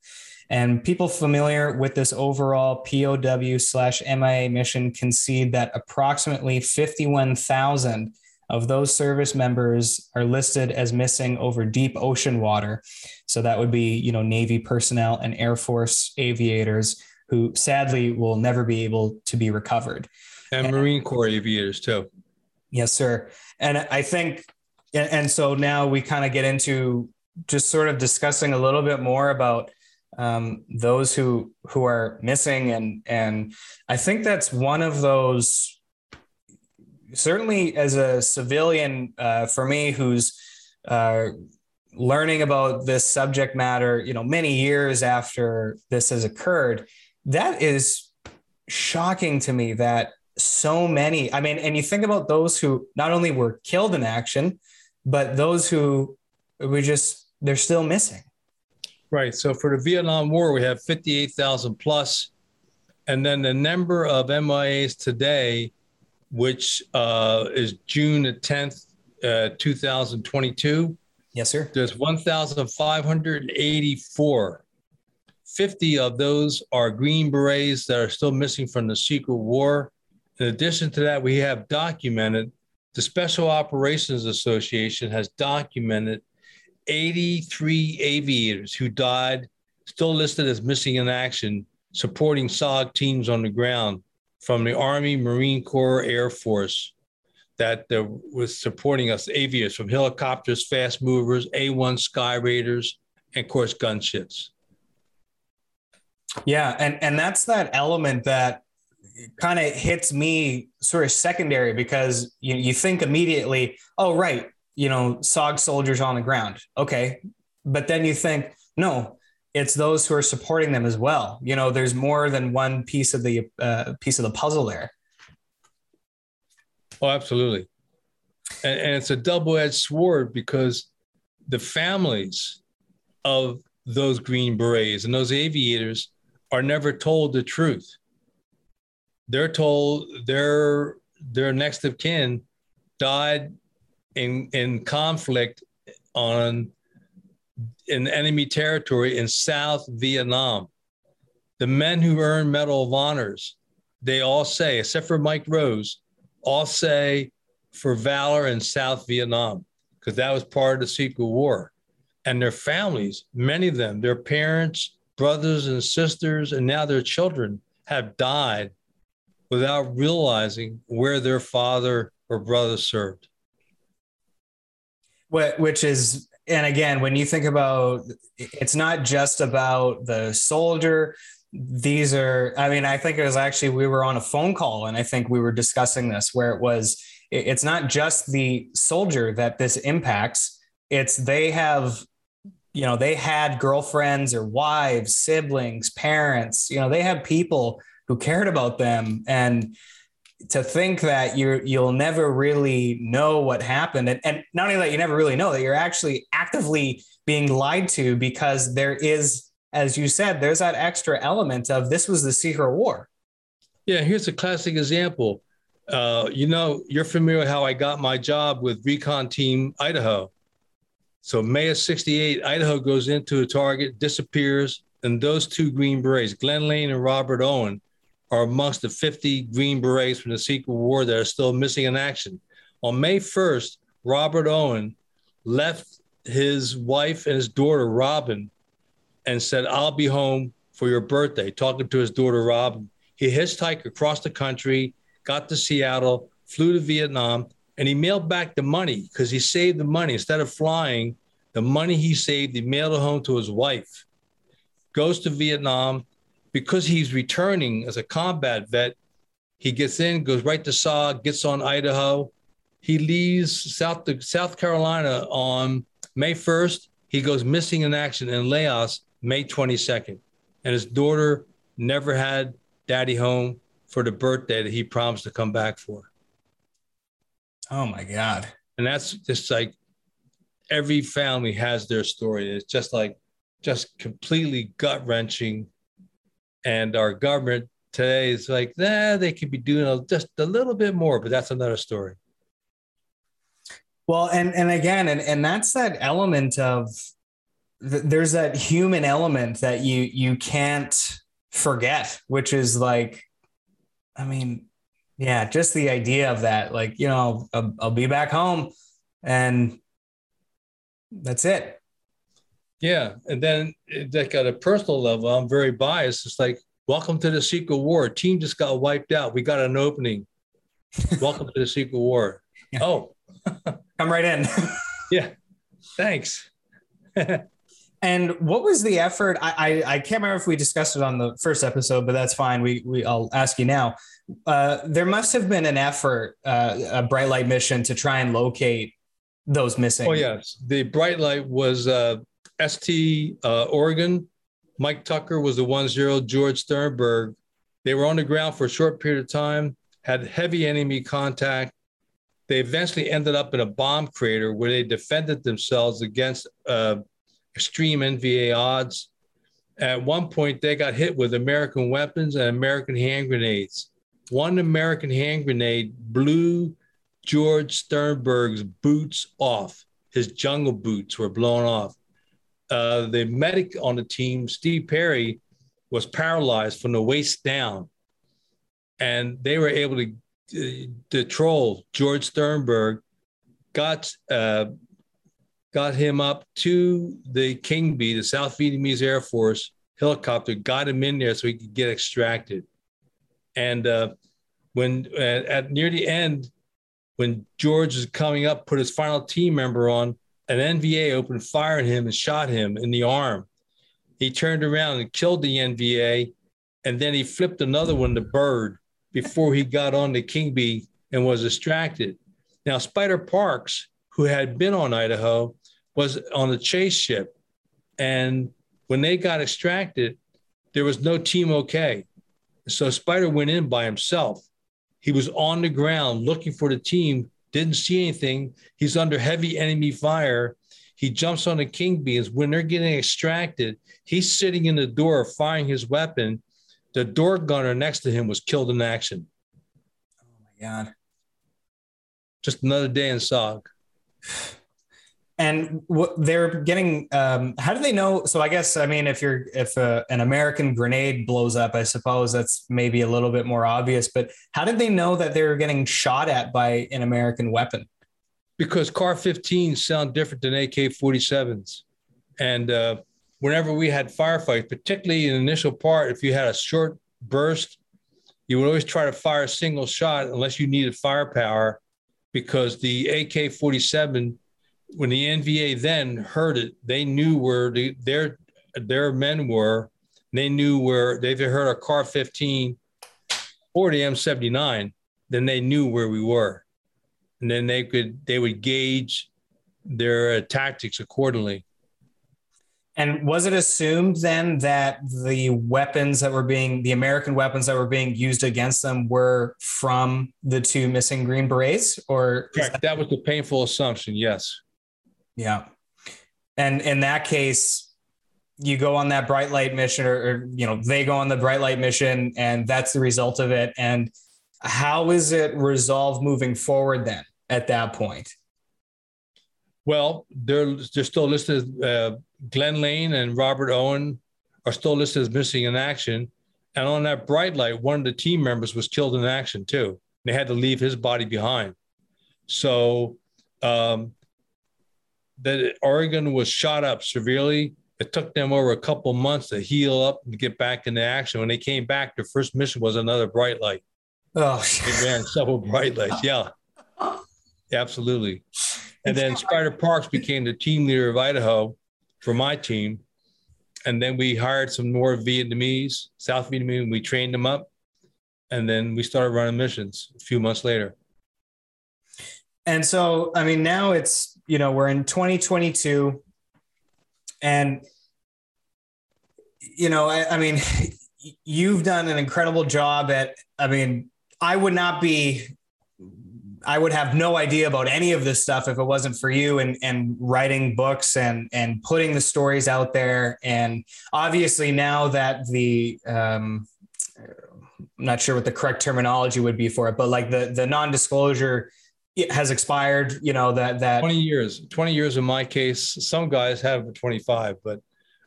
And people familiar with this overall POW slash MIA mission concede that approximately 51,000 of those service members are listed as missing over deep ocean water. So that would be, you know, Navy personnel and Air Force aviators who sadly will never be able to be recovered. And, and Marine Corps aviators too. Yes, sir. And I think, and so now we kind of get into just sort of discussing a little bit more about um, those who who are missing and and I think that's one of those certainly as a civilian uh, for me who's uh, learning about this subject matter you know many years after this has occurred that is shocking to me that so many, I mean, and you think about those who not only were killed in action, but those who we just, they're still missing. Right. So for the Vietnam War, we have 58,000 plus. And then the number of MIAs today, which uh, is June the 10th, uh, 2022. Yes, sir. There's 1,584. 50 of those are Green Berets that are still missing from the Secret War. In addition to that, we have documented the Special Operations Association has documented 83 aviators who died, still listed as missing in action, supporting SOG teams on the ground from the Army, Marine Corps, Air Force that uh, was supporting us, aviators from helicopters, fast movers, A1 Sky Raiders, and of course, gunships. Yeah, and and that's that element that kind of hits me sort of secondary because you, you think immediately, oh right, you know, SOG soldiers on the ground. Okay. But then you think, no, it's those who are supporting them as well. You know, there's more than one piece of the uh, piece of the puzzle there. Oh, absolutely. And, and it's a double-edged sword because the families of those Green Berets and those aviators are never told the truth. They're told their their next of kin died in in conflict on in enemy territory in South Vietnam. The men who earn Medal of Honors, they all say, except for Mike Rose, all say for valor in South Vietnam, because that was part of the Secret War. And their families, many of them, their parents, brothers and sisters, and now their children have died without realizing where their father or brother served which is and again when you think about it's not just about the soldier. These are i mean i think it was actually we were on a phone call and i think we were discussing this where it was it's not just the soldier that this impacts. It's they have you know they had girlfriends or wives siblings parents you know they have people who cared about them. And to think that you you'll never really know what happened. And, and not only that you never really know that you're actually actively being lied to because there is as you said there's that extra element of this was the secret war. Yeah here's a classic example. Uh, you know you're familiar with how i got my job with recon team idaho. So may of 68 idaho goes into a target disappears and those two green berets glenn lane and robert owen are amongst the 50 Green Berets from the Secret War that are still missing in action. On May 1st, Robert Owen left his wife and his daughter, Robin, and said, I'll be home for your birthday, talking to his daughter, Robin. He hitchhiked across the country, got to Seattle, flew to Vietnam, and he mailed back the money because he saved the money. Instead of flying, the money he saved, he mailed it home to his wife. Goes to Vietnam, because he's returning as a combat vet, he gets in, goes right to SOG, gets on Idaho. He leaves South South Carolina on May 1st. He goes missing in action in Laos May 22nd. And his daughter never had daddy home for the birthday that he promised to come back for. Oh my God. And that's just like every family has their story. It's just like, just completely gut wrenching and our government today is like, nah, they could be doing just a little bit more, but that's another story. Well, and and again, and and that's that element of th- there's that human element that you you can't forget, which is like, I mean, yeah, just the idea of that, like you know, I'll, I'll be back home, and that's it. Yeah, and then like at a personal level, I'm very biased. It's like, welcome to the Secret War. Team just got wiped out. We got an opening. welcome to the Secret War. Yeah. Oh, come right in. yeah, thanks. and what was the effort? I, I, I can't remember if we discussed it on the first episode, but that's fine. We we I'll ask you now. Uh, there must have been an effort, uh, a bright light mission to try and locate those missing. Oh yes, the bright light was. Uh, ST uh, Oregon, Mike Tucker was the one zero. George Sternberg. They were on the ground for a short period of time, had heavy enemy contact. They eventually ended up in a bomb crater where they defended themselves against uh, extreme NVA odds. At one point, they got hit with American weapons and American hand grenades. One American hand grenade blew George Sternberg's boots off. His jungle boots were blown off. Uh, the medic on the team, Steve Perry, was paralyzed from the waist down. And they were able to, uh, troll George Sternberg, got, uh, got him up to the King Bee, the South Vietnamese Air Force helicopter, got him in there so he could get extracted. And uh, when at, at near the end, when George is coming up, put his final team member on, an NVA opened fire on him and shot him in the arm. He turned around and killed the NVA, and then he flipped another one, the bird, before he got on the King Bee and was distracted. Now, Spider Parks, who had been on Idaho, was on a chase ship. And when they got extracted, there was no team okay. So Spider went in by himself. He was on the ground looking for the team didn't see anything. He's under heavy enemy fire. He jumps on the king bees. When they're getting extracted, he's sitting in the door firing his weapon. The door gunner next to him was killed in action. Oh my God. Just another day in SOG. And what they're getting um, how do they know? So i guess i mean if you're if a, uh, an american grenade blows up i suppose that's maybe a little bit more obvious but how did they know that they were getting shot at by an american weapon? Because car 15s sound different than ak-47s and uh, whenever we had firefights particularly in the initial part if you had a short burst you would always try to fire a single shot unless you needed firepower because the ak-47 when the NVA then heard it, they knew where the, their their men were. They knew where they heard a car 15 or the M79, then they knew where we were, and then they could they would gauge their uh, tactics accordingly. And was it assumed then that the weapons that were being the American weapons that were being used against them were from the two missing Green Berets, or that-, that was the painful assumption? Yes. Yeah. And in that case, you go on that bright light mission or, or, you know they go on the bright light mission and that's the result of it. And how is it resolved moving forward then at that point? Well they're they're still listed uh, glenn lane and robert owen are still listed as missing in action. And on that bright light one of the team members was killed in action too. They had to leave his body behind. So um, that Oregon was shot up severely. It took them over a couple months to heal up and get back into action. When they came back, their first mission was another bright light. Oh, they ran several bright lights. Yeah, absolutely. And then Spider Parks became the team leader of Idaho for my team. And then we hired some more Vietnamese, South Vietnamese, and we trained them up. And then we started running missions a few months later. And so, I mean, now it's, you know, we're in 2022 and, you know, I, I mean, you've done an incredible job at, I mean, I would not be I would have no idea about any of this stuff if it wasn't for you and and writing books and and putting the stories out there. And obviously now that the um, I'm not sure what the correct terminology would be for it, but like the the non-disclosure it has expired you know that that 20 years 20 years in my case some guys have for 25 but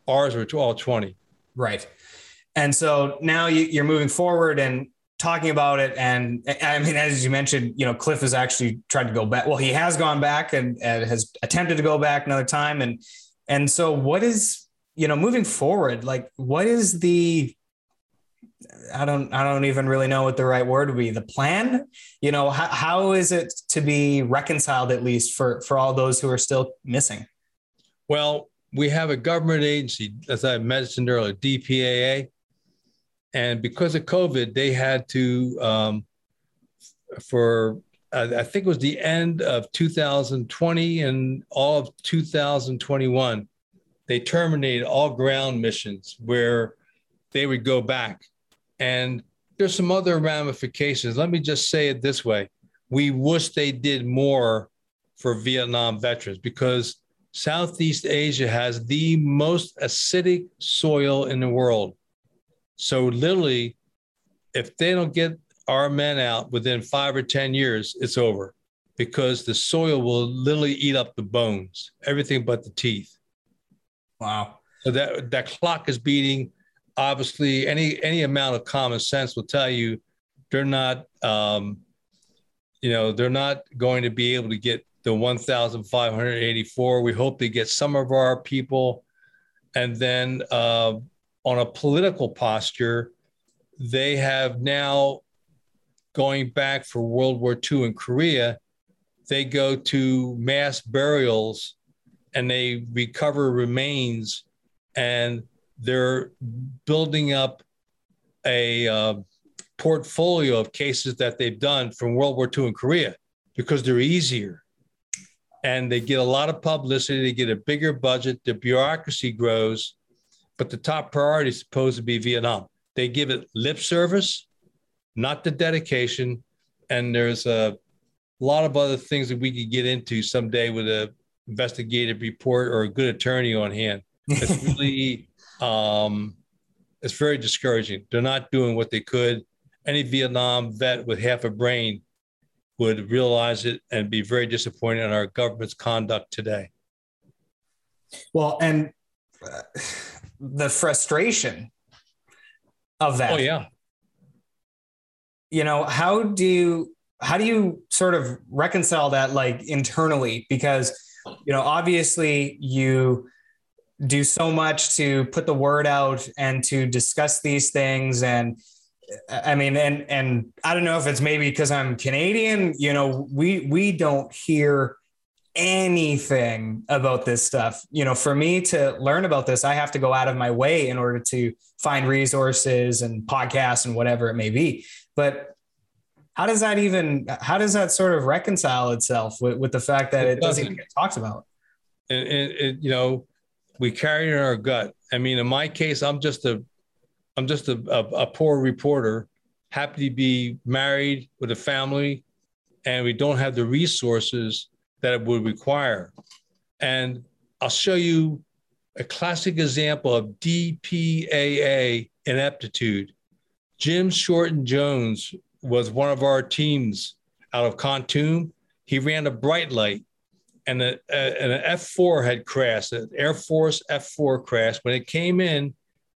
ours were all 20 right. And so now you, are moving forward and talking about it and i mean as you mentioned you know cliff has actually tried to go back well he has gone back and, and has attempted to go back another time. And and so what is you know moving forward like what is the I don't I don't even really know what the right word would be. The plan, you know, how, how is it to be reconciled at least for for all those who are still missing? Well, we have a government agency, as I mentioned earlier, DPAA, and because of COVID, they had to um, for I think it was the end of 2020 and all of 2021. they terminated all ground missions where they would go back. And there's some other ramifications. Let me just say it this way we wish they did more for Vietnam veterans because Southeast Asia has the most acidic soil in the world. So, literally, if they don't get our men out within five or 10 years, it's over because the soil will literally eat up the bones, everything but the teeth. Wow. So that that clock is beating. Obviously, any any amount of common sense will tell you they're not um, you know, they're not going to be able to get the 1,584. We hope they get some of our people. And then uh, on a political posture, they have now going back for World War II in Korea, they go to mass burials and they recover remains and they're building up a uh, portfolio of cases that they've done from World War II in Korea because they're easier and they get a lot of publicity, they get a bigger budget, the bureaucracy grows, but the top priority is supposed to be Vietnam. They give it lip service, not the dedication. And there's a lot of other things that we could get into someday with a investigative report or a good attorney on hand. It's really um, it's very discouraging. They're not doing what they could. Any Vietnam vet with half a brain would realize it and be very disappointed in our government's conduct today. Well, and uh, the frustration of that. Oh yeah. You know, how do you how do you sort of reconcile that like internally because you know, obviously you do so much to put the word out and to discuss these things and I mean, and and I don't know if it's maybe because I'm Canadian. You know, we we don't hear anything about this stuff. You know, for me to learn about this, I have to go out of my way in order to find resources and podcasts and whatever it may be. But how does that even? How does that sort of reconcile itself with, with the fact that it, it doesn't, doesn't get talked about? And, and, and you know, we carry it in our gut. I mean, in my case, I'm just a I'm just a, a, a poor reporter, happy to be married with a family, and we don't have the resources that it would require. And I'll show you a classic example of DPAA ineptitude. Jim Shorten Jones was one of our teams out of Kontum. He ran a bright light and, a, a, an F4 had crashed, an Air Force F4 crashed. When it came in,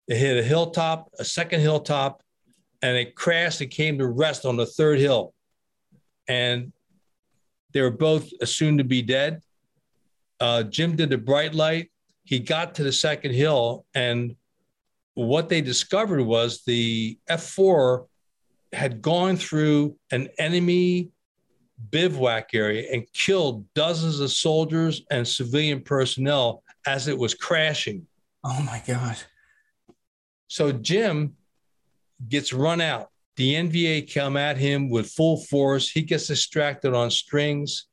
it hit a hilltop, a second hilltop, and it crashed and came to rest on the third hill. And they were both assumed to be dead. Uh, Jim did the bright light. He got to the second hill, and what they discovered was the F4 had gone through an enemy bivouac area and killed dozens of soldiers and civilian personnel as it was crashing. Oh my God. So Jim gets run out. The NVA come at him with full force. He gets distracted on strings.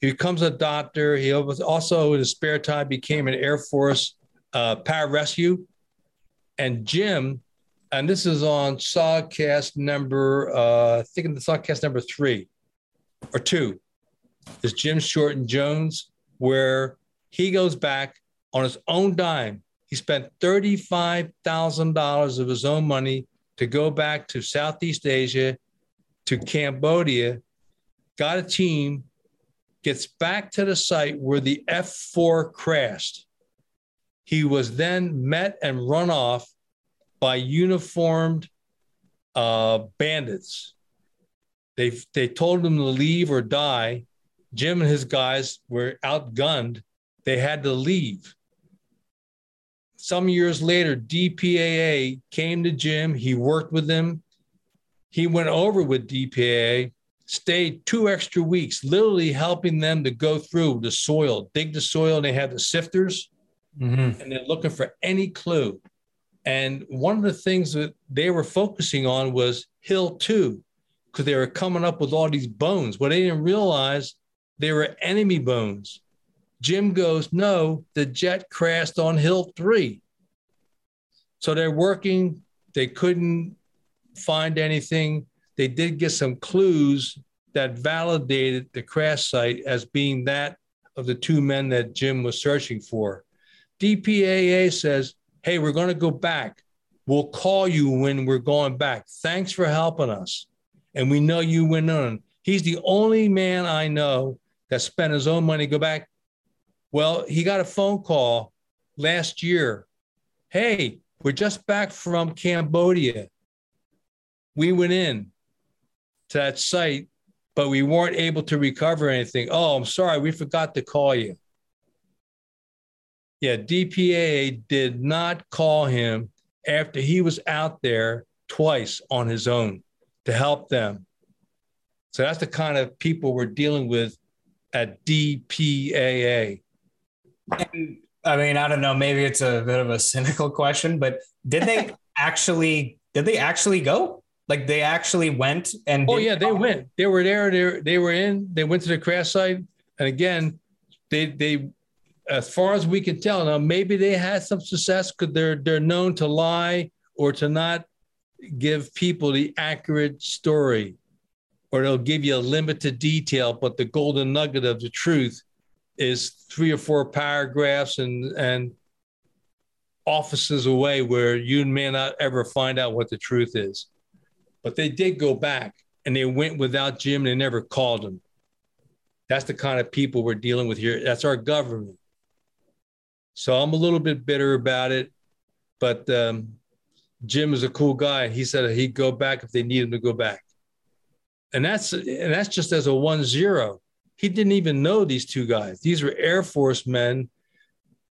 He becomes a doctor. He also, in his spare time, became an Air Force uh, pararescue. And Jim, and this is on SOGCast number, uh, I think in the SOGCast number three or two, is Jim Shorten Jones, where he goes back on his own dime he spent $35,000 of his own money to go back to Southeast Asia, to Cambodia, got a team, gets back to the site where the F 4 crashed. He was then met and run off by uniformed uh, bandits. They, they told him to leave or die. Jim and his guys were outgunned. They had to leave some years later, DPAA came to Jim. He worked with them. He went over with DPAA, stayed two extra weeks, literally helping them to go through the soil, dig the soil. And they had the sifters, mm-hmm. and they're looking for any clue. And one of the things that they were focusing on was Hill 2, because they were coming up with all these bones. What they didn't realize, they were enemy bones. Jim goes, No, the jet crashed on Hill 3. So they're working. They couldn't find anything. They did get some clues that validated the crash site as being that of the two men that Jim was searching for. DPAA says, Hey, we're going to go back. We'll call you when we're going back. Thanks for helping us. And we know you went on. He's the only man I know that spent his own money go back. Well, he got a phone call last year. Hey, we're just back from Cambodia. We went in to that site, but we weren't able to recover anything. Oh, I'm sorry, we forgot to call you. Yeah, DPA did not call him after he was out there twice on his own to help them. So that's the kind of people we're dealing with at DPAA. And, I mean, I don't know. Maybe it's a bit of a cynical question, but did they actually? Did they actually go? Like they actually went and? Oh yeah, they went. They were there. They they were in. They went to the crash site, and again, they they, as far as we can tell now, maybe they had some success because they're they're known to lie or to not give people the accurate story or they'll give you a limited detail, but the golden nugget of the truth is three or four paragraphs and and offices away where you may not ever find out what the truth is. But they did go back and they went without Jim. And they never called him. That's the kind of people we're dealing with here. That's our government. So I'm a little bit bitter about it, but um, Jim is a cool guy. He said he'd go back if they need him to go back. And that's and that's just as a one zero. He didn't even know these two guys. These were Air Force men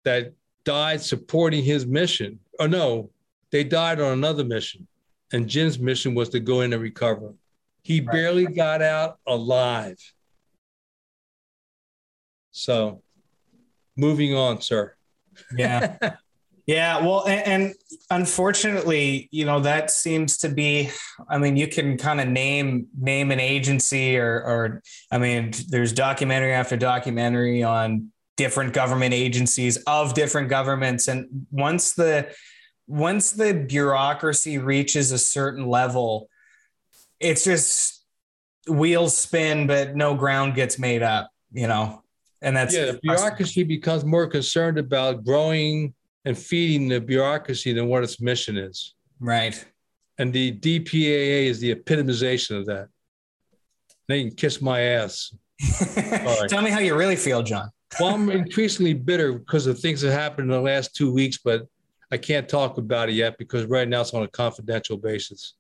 that died supporting his mission. Oh no, they died on another mission. And Jim's mission was to go in and recover. He right. barely got out alive. So moving on, sir. Yeah. Yeah, well, and, and, unfortunately, you know that seems to be. I mean, you can kind of name name an agency, or, or I mean, there's documentary after documentary on different government agencies of different governments, and once the once the bureaucracy reaches a certain level, it's just wheels spin, but no ground gets made up. You know, and that's yeah. The bureaucracy becomes more concerned about growing and feeding the bureaucracy than what its mission is. Right. And the DPAA is the epitomization of that. They can kiss my ass. Tell me how you really feel, John. well, I'm increasingly bitter because of things that happened in the last two weeks, but I can't talk about it yet because right now it's on a confidential basis.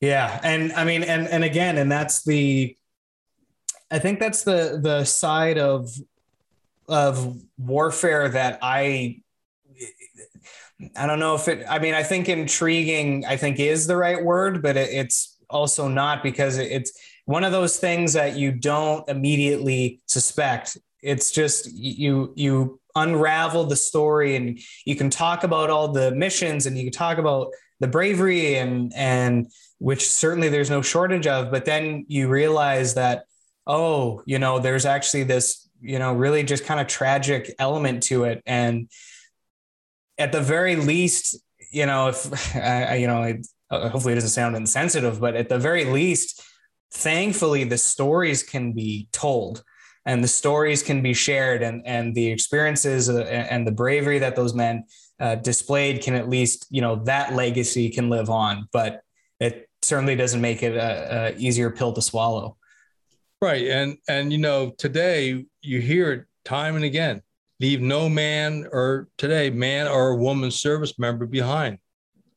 Yeah, and I mean, and and again, and that's the, I think that's the the side of of warfare that I I don't know if it I mean I think intriguing I think is the right word but it, it's also not because it's one of those things that you don't immediately suspect. It's just you you unravel the story and you can talk about all the missions and you can talk about the bravery and and which certainly there's no shortage of but then you realize that oh you know there's actually this you know, really just kind of tragic element to it. And at the very least, you know, if I, you know, it, hopefully it doesn't sound insensitive, but at the very least, thankfully, the stories can be told and the stories can be shared and, and the experiences uh, and the bravery that those men uh, displayed can at least, you know, that legacy can live on, but it certainly doesn't make it a, a easier pill to swallow. Right. And and you know, today you hear it time and again. Leave no man or today man or woman service member behind.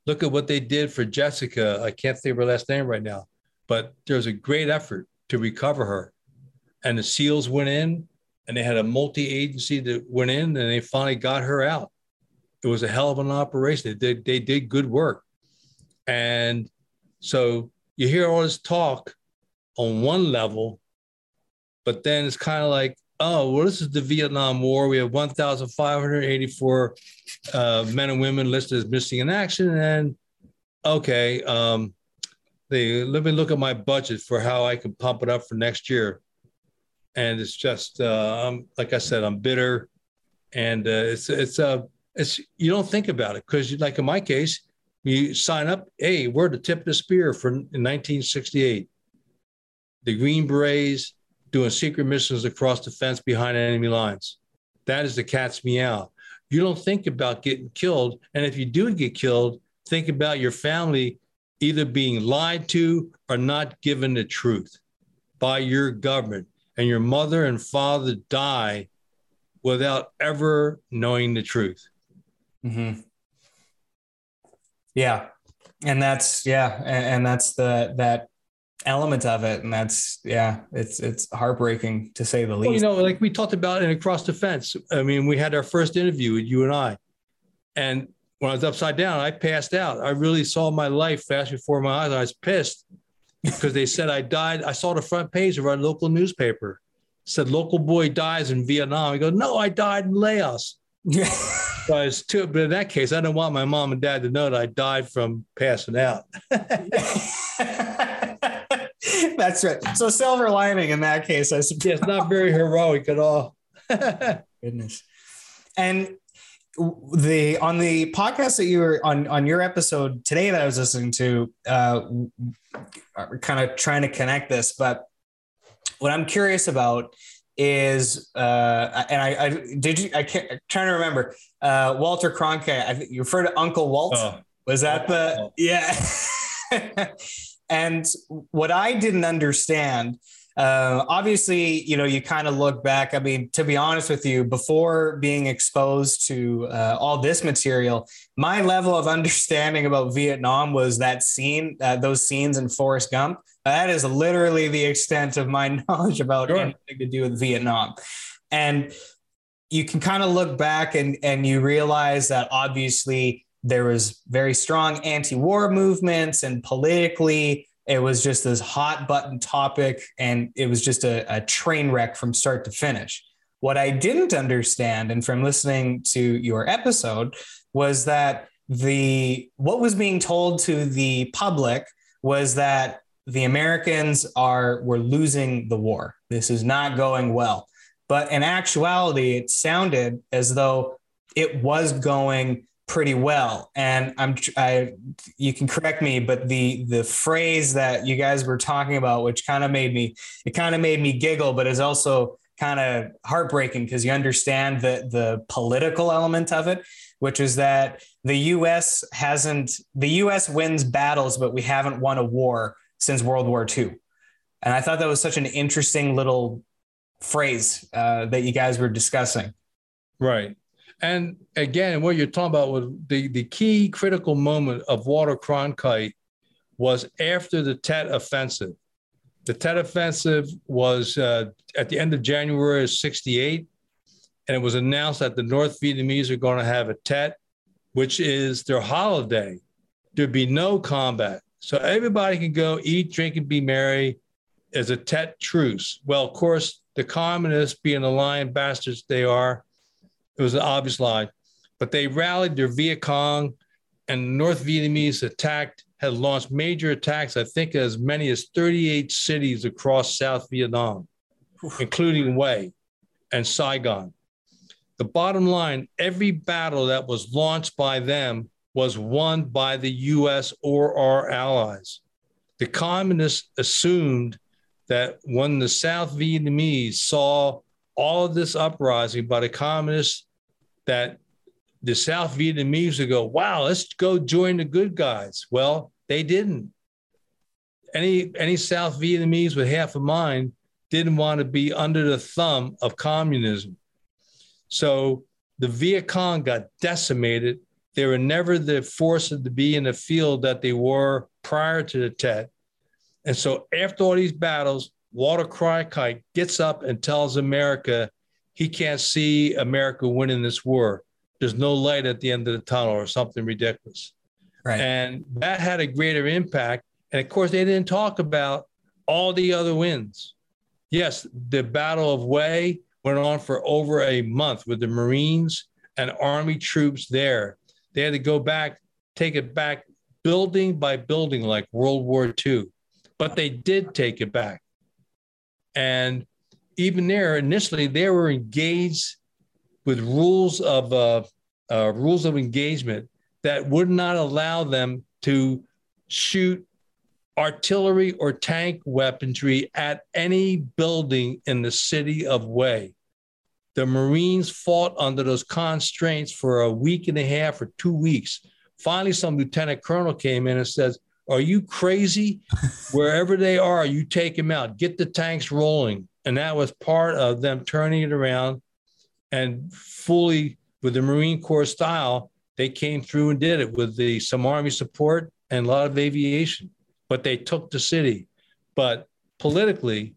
Look at what they did for Jessica. I can't think of her last name right now, but there was a great effort to recover her. And the SEALs went in and they had a multi-agency that went in and they finally got her out. It was a hell of an operation. They did, they did good work. And so you hear all this talk on one level but then it's kind of like, oh, well, this is the Vietnam War. We have 1,584 uh, men and women listed as missing in action. And okay, um, they, let me look at my budget for how I can pump it up for next year. and it's just uh, I'm, like I said, I'm bitter, and uh, it's it's uh, it's you don't think about it because like in my case, you sign up. Hey, we're the tip of the spear for in 1968. The Green Berets doing secret missions across the fence behind enemy lines. That is the cat's meow. You don't think about getting killed, and if you do get killed, think about your family either being lied to or not given the truth by your government, and your mother and father die without ever knowing the truth. Mm-hmm. Yeah, and that's yeah, and, and that's the that element of it, and that's yeah, it's it's heartbreaking to say the least. Well, you know, like we talked about in Across the Fence. I mean, we had our first interview with you and I, and when I was upside down, I passed out. I really saw my life flash before my eyes. I was pissed because they said I died. I saw the front page of our local newspaper. It said local boy dies in Vietnam. I go, no, I died in Laos. Yeah. so I was too, but in that case, I didn't want my mom and dad to know that I died from passing out. That's right. So silver lining in that case, I suppose. Yeah, it's not very heroic at all. Goodness. And the on the podcast that you were on on your episode today that I was listening to, uh, kind of trying to connect this, but what I'm curious about is, uh, and I, I did you I can't I'm trying to remember uh, Walter Cronkite. I you refer to Uncle Walt. Oh. Was that the yeah? and what I didn't understand uh, obviously, you know, you kind of look back. I mean, to be honest with you, before being exposed to uh, all this material, my level of understanding about Vietnam was that scene, uh, those scenes in Forrest Gump. That is literally the extent of my knowledge about sure. anything to do with Vietnam. And you can kind of look back and, and you realize that obviously there was very strong anti-war movements and politically it was just this hot button topic, and it was just a, a train wreck from start to finish. What I didn't understand, and from listening to your episode, was that the what was being told to the public was that the Americans are were losing the war. This is not going well. But in actuality, it sounded as though it was going pretty well. And I'm I you can correct me, but the the phrase that you guys were talking about, which kind of made me it kind of made me giggle, but is also kind of heartbreaking because you understand the the political element of it, which is that the U.S. hasn't the U.S. wins battles, but we haven't won a war since World War II. And I thought that was such an interesting little phrase uh, that you guys were discussing. Right. And again, what you're talking about was the, the key critical moment of Walter Cronkite was after the Tet Offensive. The Tet Offensive was uh, at the end of January of 68, and it was announced that the North Vietnamese are going to have a Tet, which is their holiday. There'd be no combat. So everybody can go eat, drink, and be merry as a Tet truce. Well, of course, the communists, being the lion bastards they are, it was an obvious lie. But they rallied their Viet Cong, and North Vietnamese attacked, had launched major attacks, I think as many as 38 cities across South Vietnam, including Hue and Saigon. The bottom line every battle that was launched by them was won by the US or our allies. The communists assumed that when the South Vietnamese saw all of this uprising by the communists that the South Vietnamese would go, wow, let's go join the good guys. Well, they didn't. Any any South Vietnamese with half a mind didn't want to be under the thumb of communism. So the Viet Cong got decimated. They were never the force to be in the field that they were prior to the Tet. And so after all these battles, Walter Cronkite gets up and tells America he can't see America winning this war. There's no light at the end of the tunnel or something ridiculous. Right. And that had a greater impact. And of course, they didn't talk about all the other wins. Yes, the Battle of Hue went on for over a month with the Marines and Army troops there. They had to go back, take it back building by building like World War II. But they did take it back. And even there, initially, they were engaged with rules of uh, uh, rules of engagement that would not allow them to shoot artillery or tank weaponry at any building in the city of Hue. The Marines fought under those constraints for a week and a half or two weeks. Finally, some lieutenant colonel came in and says, Are you crazy? Wherever they are, you take them out, get the tanks rolling. And that was part of them turning it around and fully, with the Marine Corps style, they came through and did it with the some Army support and a lot of aviation. But they took the city. But politically,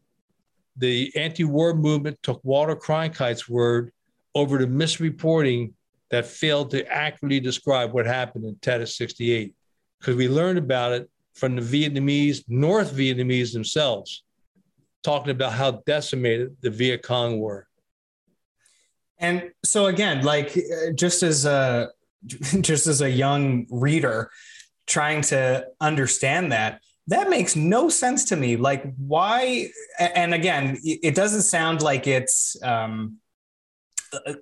the anti-war movement took Walter Cronkite's word over the misreporting that failed to accurately describe what happened in Tet 68. Because we learned about it from the Vietnamese, North Vietnamese themselves, talking about how decimated the Viet Cong were. And so again, like just as a just as a young reader trying to understand that, that makes no sense to me. Like, why? And again, it doesn't sound like it's, um,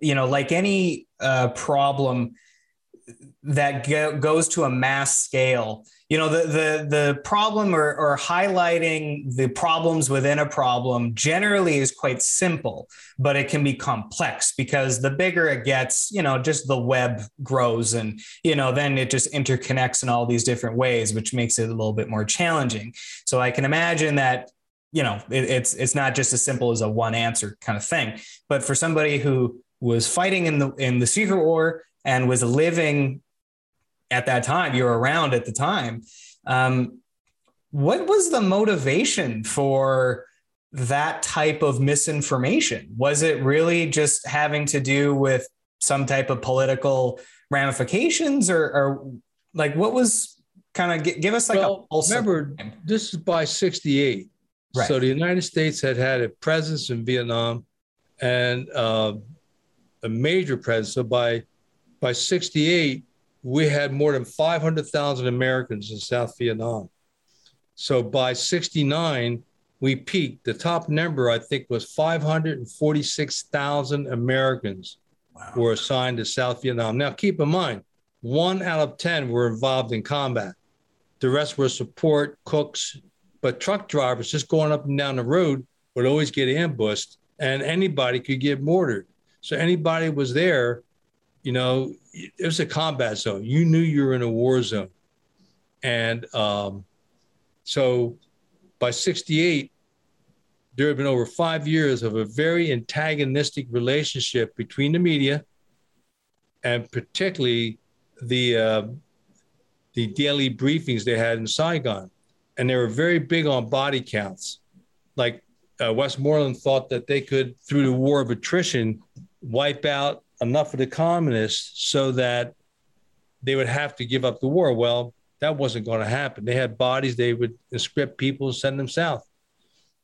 you know, like any uh, problem that go- goes to a mass scale. You know the the the problem or, or highlighting the problems within a problem generally is quite simple but it can be complex because the bigger it gets you know just the web grows and you know then it just interconnects in all these different ways which makes it a little bit more challenging. So i can imagine that you know it, it's it's not just as simple as a one answer kind of thing. But for somebody who was fighting in the in the secret war and was living at that time, you were around at the time. Um, what was the motivation for that type of misinformation? Was it really just having to do with some type of political ramifications, or, or like what was kind of give us like well, a remember this is by 68 right. so the united states had had a presence in vietnam and uh, a major presence so by by 68 we had more than 500,000 Americans in South Vietnam. So by 69, we peaked. The top number, I think, was 546,000 Americans wow. were assigned to South Vietnam. Now, keep in mind, one out of 10 were involved in combat. The rest were support, cooks, but truck drivers just going up and down the road would always get ambushed and anybody could get mortared. So anybody was there you know, it was a combat zone. You knew you were in a war zone. And um, so by 68, there had been over five years of a very antagonistic relationship between the media and particularly the uh, the daily briefings they had in Saigon, and they were very big on body counts. Like uh, Westmoreland thought that they could, through the war of attrition, wipe out enough of the communists so that they would have to give up the war. Well, that wasn't going to happen. They had bodies, they would conscript people, and send them south.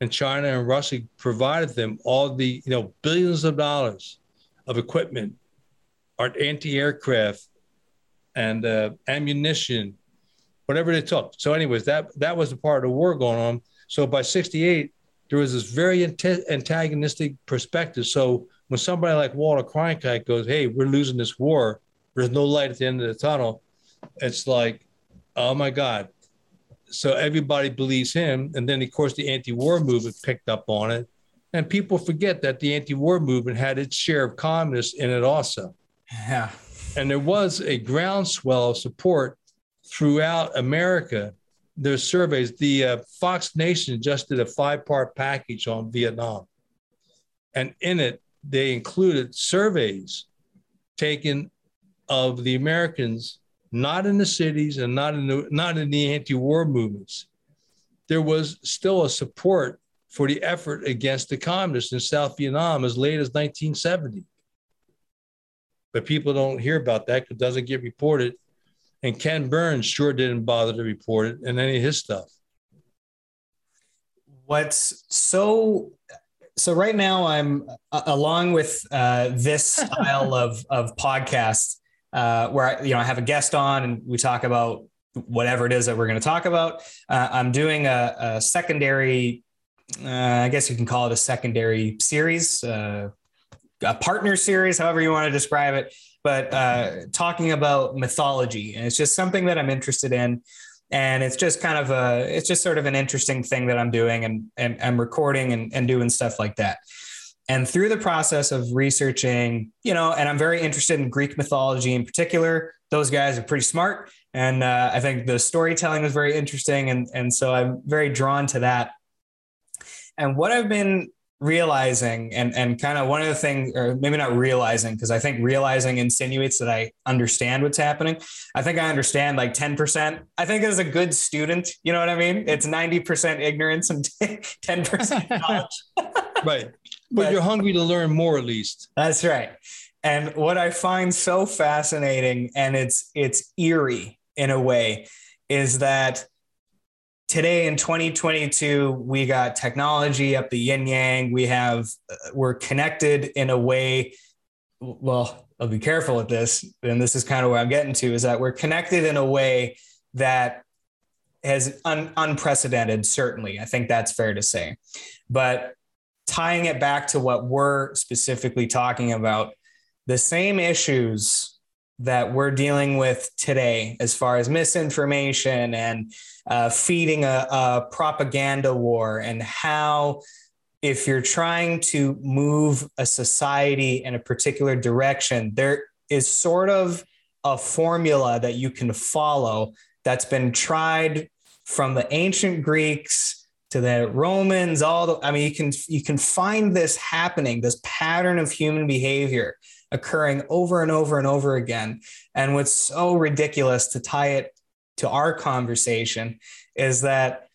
And China and Russia provided them all the, you know, billions of dollars of equipment, anti-aircraft, and uh, ammunition, whatever they took. So, anyways, that that was the part of the war going on. So by '68, there was this very antagonistic perspective. So when somebody like Walter Cronkite goes, "Hey, we're losing this war. There's no light at the end of the tunnel," it's like, oh my god. So everybody believes him, and then of course the anti-war movement picked up on it, and people forget that the anti-war movement had its share of communists in it also. Yeah. And there was a groundswell of support throughout America. There's surveys. The uh, Fox Nation just did a five-part package on Vietnam, and in it they included surveys taken of the Americans, not in the cities and not in the not in the anti-war movements. There was still a support for the effort against the communists in South Vietnam as late as 1970. But people don't hear about that because it doesn't get reported. And Ken Burns sure didn't bother to report it in any of his stuff. What's so so right now I'm uh, along with uh, this style of of podcast uh, where I, you know I have a guest on and we talk about whatever it is that we're going to talk about. Uh, I'm doing a, a, secondary uh, I guess you can call it a secondary series, uh, a partner series, however you want to describe it. But uh, talking about mythology, and it's just something that I'm interested in, and it's just kind of a, it's just sort of an interesting thing that I'm doing, and and I'm recording and, and doing stuff like that. And through the process of researching, you know, and I'm very interested in Greek mythology in particular. Those guys are pretty smart, and uh, I think the storytelling is very interesting, and and so I'm very drawn to that. And what I've been realizing and and kind of one of the things or maybe not realizing because i think realizing insinuates that i understand what's happening. I think i understand like 10% i think as a good student you know what i mean? It's 90% ignorance and 10% knowledge. Right. But, but you're hungry to learn more at least. That's right. And what i find so fascinating and it's it's eerie in a way is that today in 2022 we got technology up the yin yang. We have uh, we're connected in a way well i'll be careful with this and this is kind of where i'm getting to is that we're connected in a way that has un- unprecedented certainly. I think that's fair to say. But tying it back to what we're specifically talking about the same issues that we're dealing with today as far as misinformation and uh, feeding a, a propaganda war and how if you're trying to move a society in a particular direction there is sort of a formula that you can follow that's been tried from the ancient greeks to the romans all the i mean you can you can find this happening this pattern of human behavior occurring over and over and over again. And what's so ridiculous to tie it to our conversation is that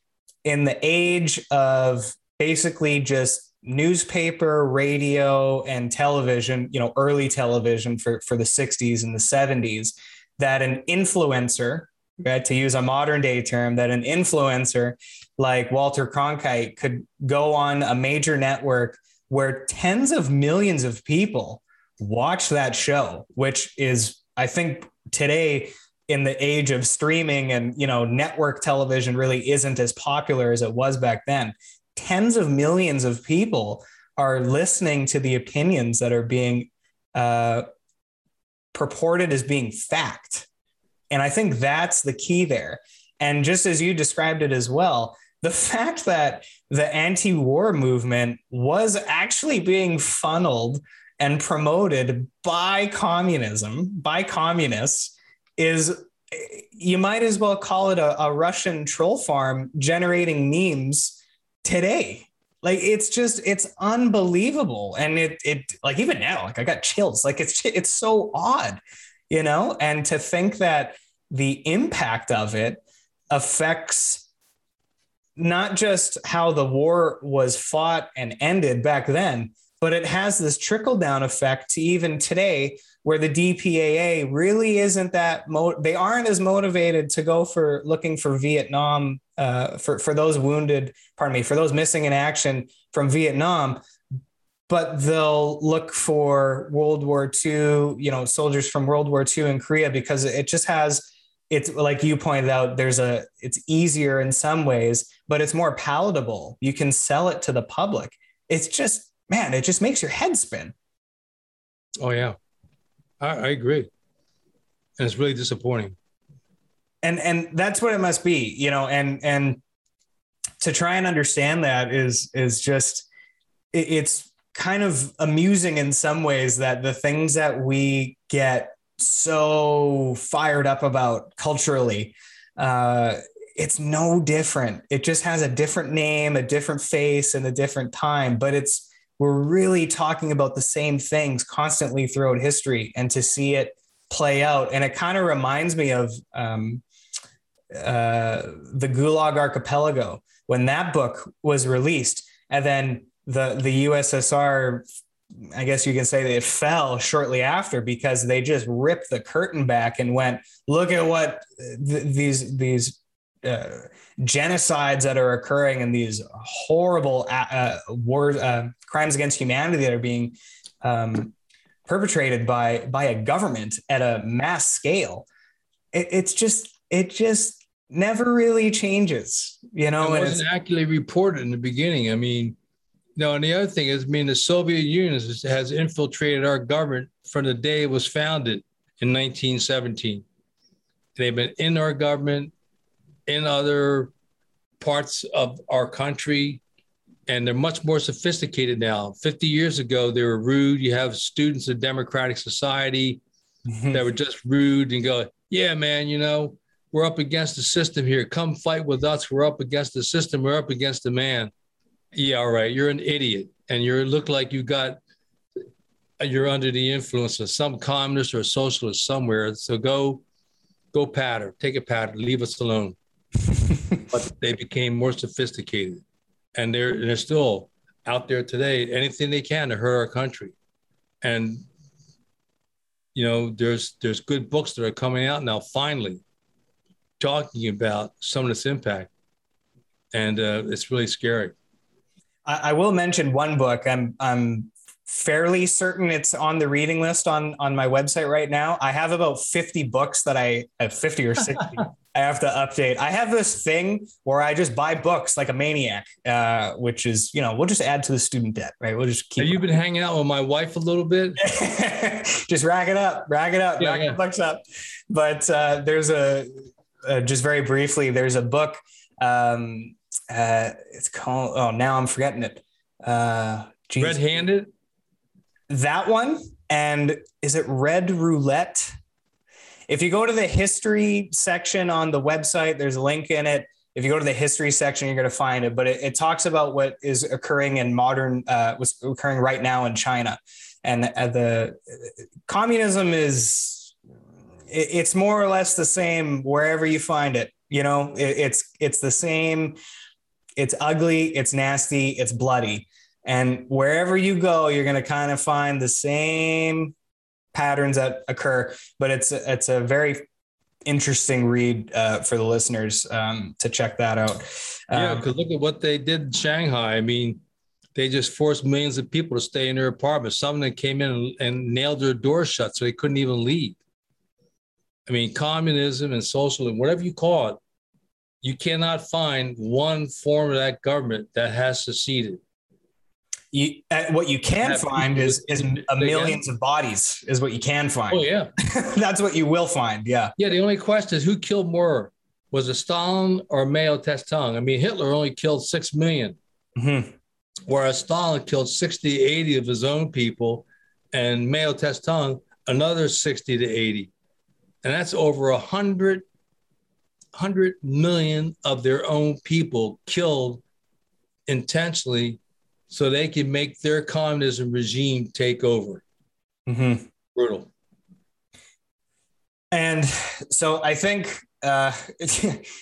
in the age of basically just newspaper, radio, and television, you know, early television for, for the 60s and the 70s, that an influencer, right, to use a modern day term, that an influencer like Walter Cronkite could go on a major network where tens of millions of people watch that show, which is, I think, today in the age of streaming and you know network television really isn't as popular as it was back then. Tens of millions of people are listening to the opinions that are being uh, purported as being fact. And I think that's the key there. And just as you described it as well, the fact that the anti war movement was actually being funneled and promoted by communism, by communists, is you might as well call it a, a Russian troll farm generating memes today. Like it's just it's unbelievable, and it it like even now, like I got chills. Like it's it's so odd, you know. And to think that the impact of it affects not just how the war was fought and ended back then, but it has this trickle down effect to even today where the DPAA really isn't that mo- they aren't as motivated to go for looking for Vietnam uh, for for those wounded pardon me for those missing in action from Vietnam but they'll look for World War II you know soldiers from World War II in Korea because it just has it's like you pointed out there's a it's easier in some ways but it's more palatable. You can sell it to the public. It's just man, it just makes your head spin. Oh yeah, I, I agree, and it's really disappointing. And and that's what it must be, you know. And and to try and understand that is is just it, it's kind of amusing in some ways that the things that we get so fired up about culturally uh, it's no different. It just has a different name, a different face, and a different time, but it's we're really talking about the same things constantly throughout history and to see it play out. And it kind of reminds me of um, uh, the Gulag Archipelago when that book was released. And then the, the USSR, I guess you can say that it fell shortly after because they just ripped the curtain back and went, look at what th- these, these uh, genocides that are occurring and these horrible uh, uh, wars, uh, crimes against humanity that are being um, perpetrated by by a government at a mass scale. It, it's just it just never really changes, you know. It wasn't accurately reported in the beginning. I mean, no, and the other thing is, I mean, the Soviet Union has infiltrated our government from the day it was founded in 1917. They've been in our government, in other parts of our country, and they're much more sophisticated now. 50 years ago, they were rude. You have students of democratic society mm-hmm. that were just rude and go, yeah, man, you know, we're up against the system here. Come fight with us. We're up against the system. We're up against the man. Yeah, all right. You're an idiot. And you look like you got, you're under the influence of some communist or socialist somewhere. So go, go patter, take a patter, leave us alone. but they became more sophisticated and they're, they're still out there today, anything they can to hurt our country. And you know, there's there's good books that are coming out now, finally, talking about some of this impact, and uh, it's really scary. I, I will mention one book. I'm I'm fairly certain it's on the reading list on on my website right now. I have about 50 books that I have 50 or 60 I have to update. I have this thing where I just buy books like a maniac, uh, which is, you know, we'll just add to the student debt, right? We'll just keep. Have you been hanging out with my wife a little bit? just rack it up, rack it up, yeah, rack yeah. the books up. But uh, there's a, uh, just very briefly, there's a book. Um, uh, it's called, oh, now I'm forgetting it. Uh, Red handed? That one. And is it Red Roulette? If you go to the history section on the website, there's a link in it. If you go to the history section, you're going to find it. But it, it talks about what is occurring in modern, uh, what's occurring right now in China, and uh, the communism is it, it's more or less the same wherever you find it. You know, it, it's it's the same. It's ugly. It's nasty. It's bloody. And wherever you go, you're going to kind of find the same patterns that occur. But it's it's a very interesting read uh, for the listeners um, to check that out. Um, yeah, because look at what they did in Shanghai. I mean, they just forced millions of people to stay in their apartments. Some of them came in and, and nailed their doors shut, so they couldn't even leave. I mean, communism and socialism, whatever you call it, you cannot find one form of that government that has seceded you uh, what you can find is is a millions of bodies is what you can find. Oh yeah, that's what you will find. Yeah. Yeah. The only question is who killed more was it Stalin or Mao Zedong? I mean, Hitler only killed six million, mm-hmm. whereas Stalin killed 60, 80 of his own people, and Mao Zedong another 60 to 80. And that's over a hundred, hundred million of their own people killed intentionally so they can make their communism regime take over. Mm-hmm. Brutal. And so I think, uh,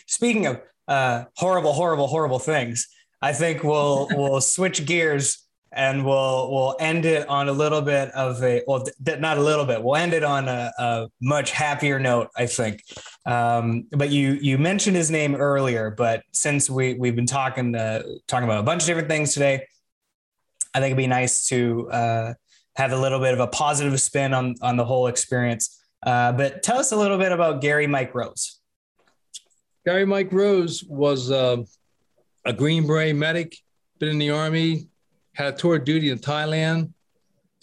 speaking of uh, horrible, horrible, horrible things, I think we'll we'll switch gears and we'll we'll end it on a little bit of a well, th- not a little bit. We'll end it on a, a much happier note, I think. Um, but you you mentioned his name earlier, but since we we've been talking uh, talking about a bunch of different things today, I think it'd be nice to uh, have a little bit of a positive spin on on the whole experience. Uh, but tell us a little bit about Gary Mike Rose. Gary Mike Rose was uh, a Green Beret medic, been in the Army, had a tour of duty in Thailand,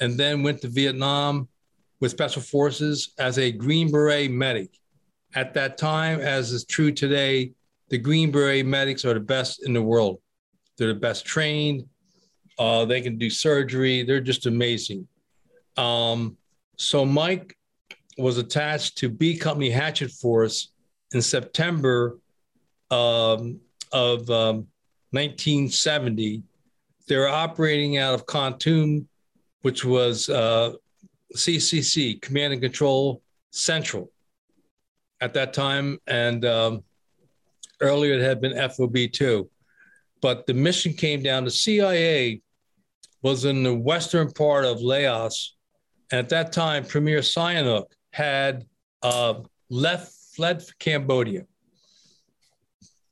and then went to Vietnam with Special Forces as a Green Beret medic. At that time, as is true today, the Green Beret medics are the best in the world. They're the best trained, uh, they can do surgery. They're just amazing. Um, so Mike was attached to B Company Hatchet Force in September um, of um, 1970. They were operating out of Kontum, which was uh, CCC, Command and Control Central, at that time, and um, earlier it had been FOB two. But the mission came down to CIA was in the western part of Laos. At that time, Premier Sihanouk had uh, left, fled Cambodia.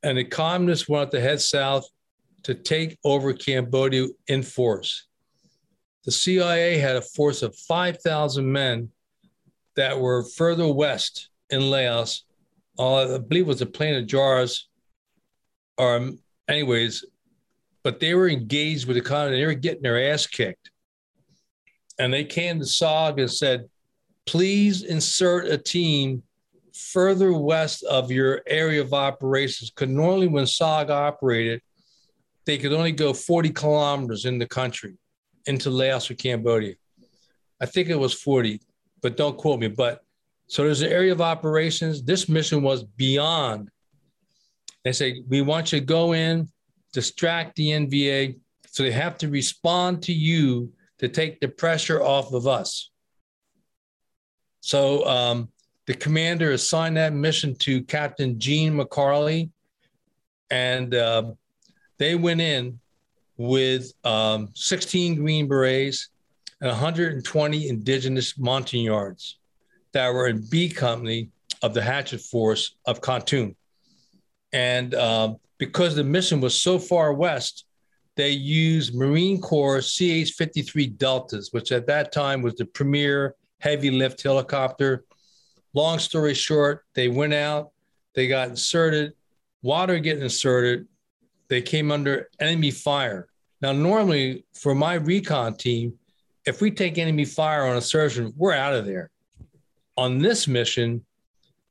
And the communists wanted to head south to take over Cambodia in force. The CIA had a force of 5,000 men that were further west in Laos uh, I believe it was a Plain of Jars, or anyways, but they were engaged with the economy. They were getting their ass kicked. And they came to SOG and said, please insert a team further west of your area of operations. Because normally when SOG operated, they could only go 40 kilometers in the country into Laos or Cambodia. I think it was 40, but don't quote me. But so there's an area of operations. This mission was beyond. They say, we want you to go in, distract the NVA. So they have to respond to you to take the pressure off of us. So um, the commander assigned that mission to Captain Gene McCarley, and uh, they went in with um, 16 Green Berets and 120 indigenous Montagnards that were in B Company of the Hatchet Force of Kontum. And um, because the mission was so far west, they used Marine Corps CH 53 Deltas, which at that time was the premier heavy lift helicopter. Long story short, they went out, they got inserted. Water getting inserted, they came under enemy fire. Now, normally for my recon team, if we take enemy fire on a surgeon, we're out of there. On this mission,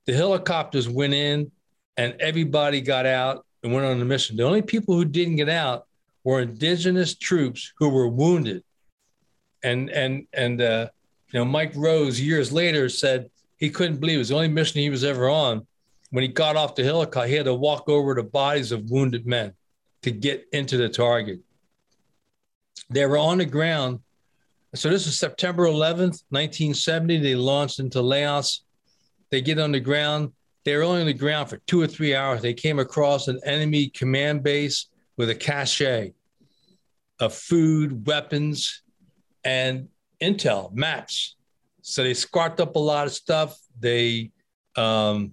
the helicopters went in and everybody got out and went on the mission. The only people who didn't get out were indigenous troops who were wounded. And and and uh, you know, Mike Rose years later said he couldn't believe it was the only mission he was ever on. When he got off the helicopter, he had to walk over the bodies of wounded men to get into the target. They were on the ground. So this is September 11th, 1970. They launched into Laos. They get on the ground. They were only on the ground for two or three hours. They came across an enemy command base with a cache of food, weapons, and intel maps. So they squarked up a lot of stuff. They um,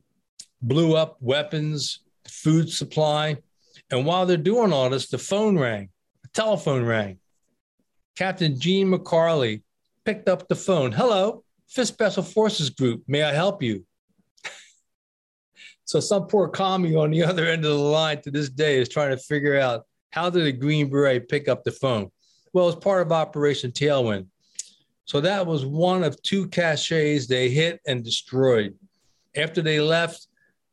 blew up weapons, food supply. And while they're doing all this, the phone rang, the telephone rang. Captain Gene McCarley picked up the phone. Hello, Fifth Special Forces Group. May I help you? So some poor commie on the other end of the line to this day is trying to figure out how did a Green Beret pick up the phone? Well, it's part of Operation Tailwind. So that was one of two caches they hit and destroyed. After they left,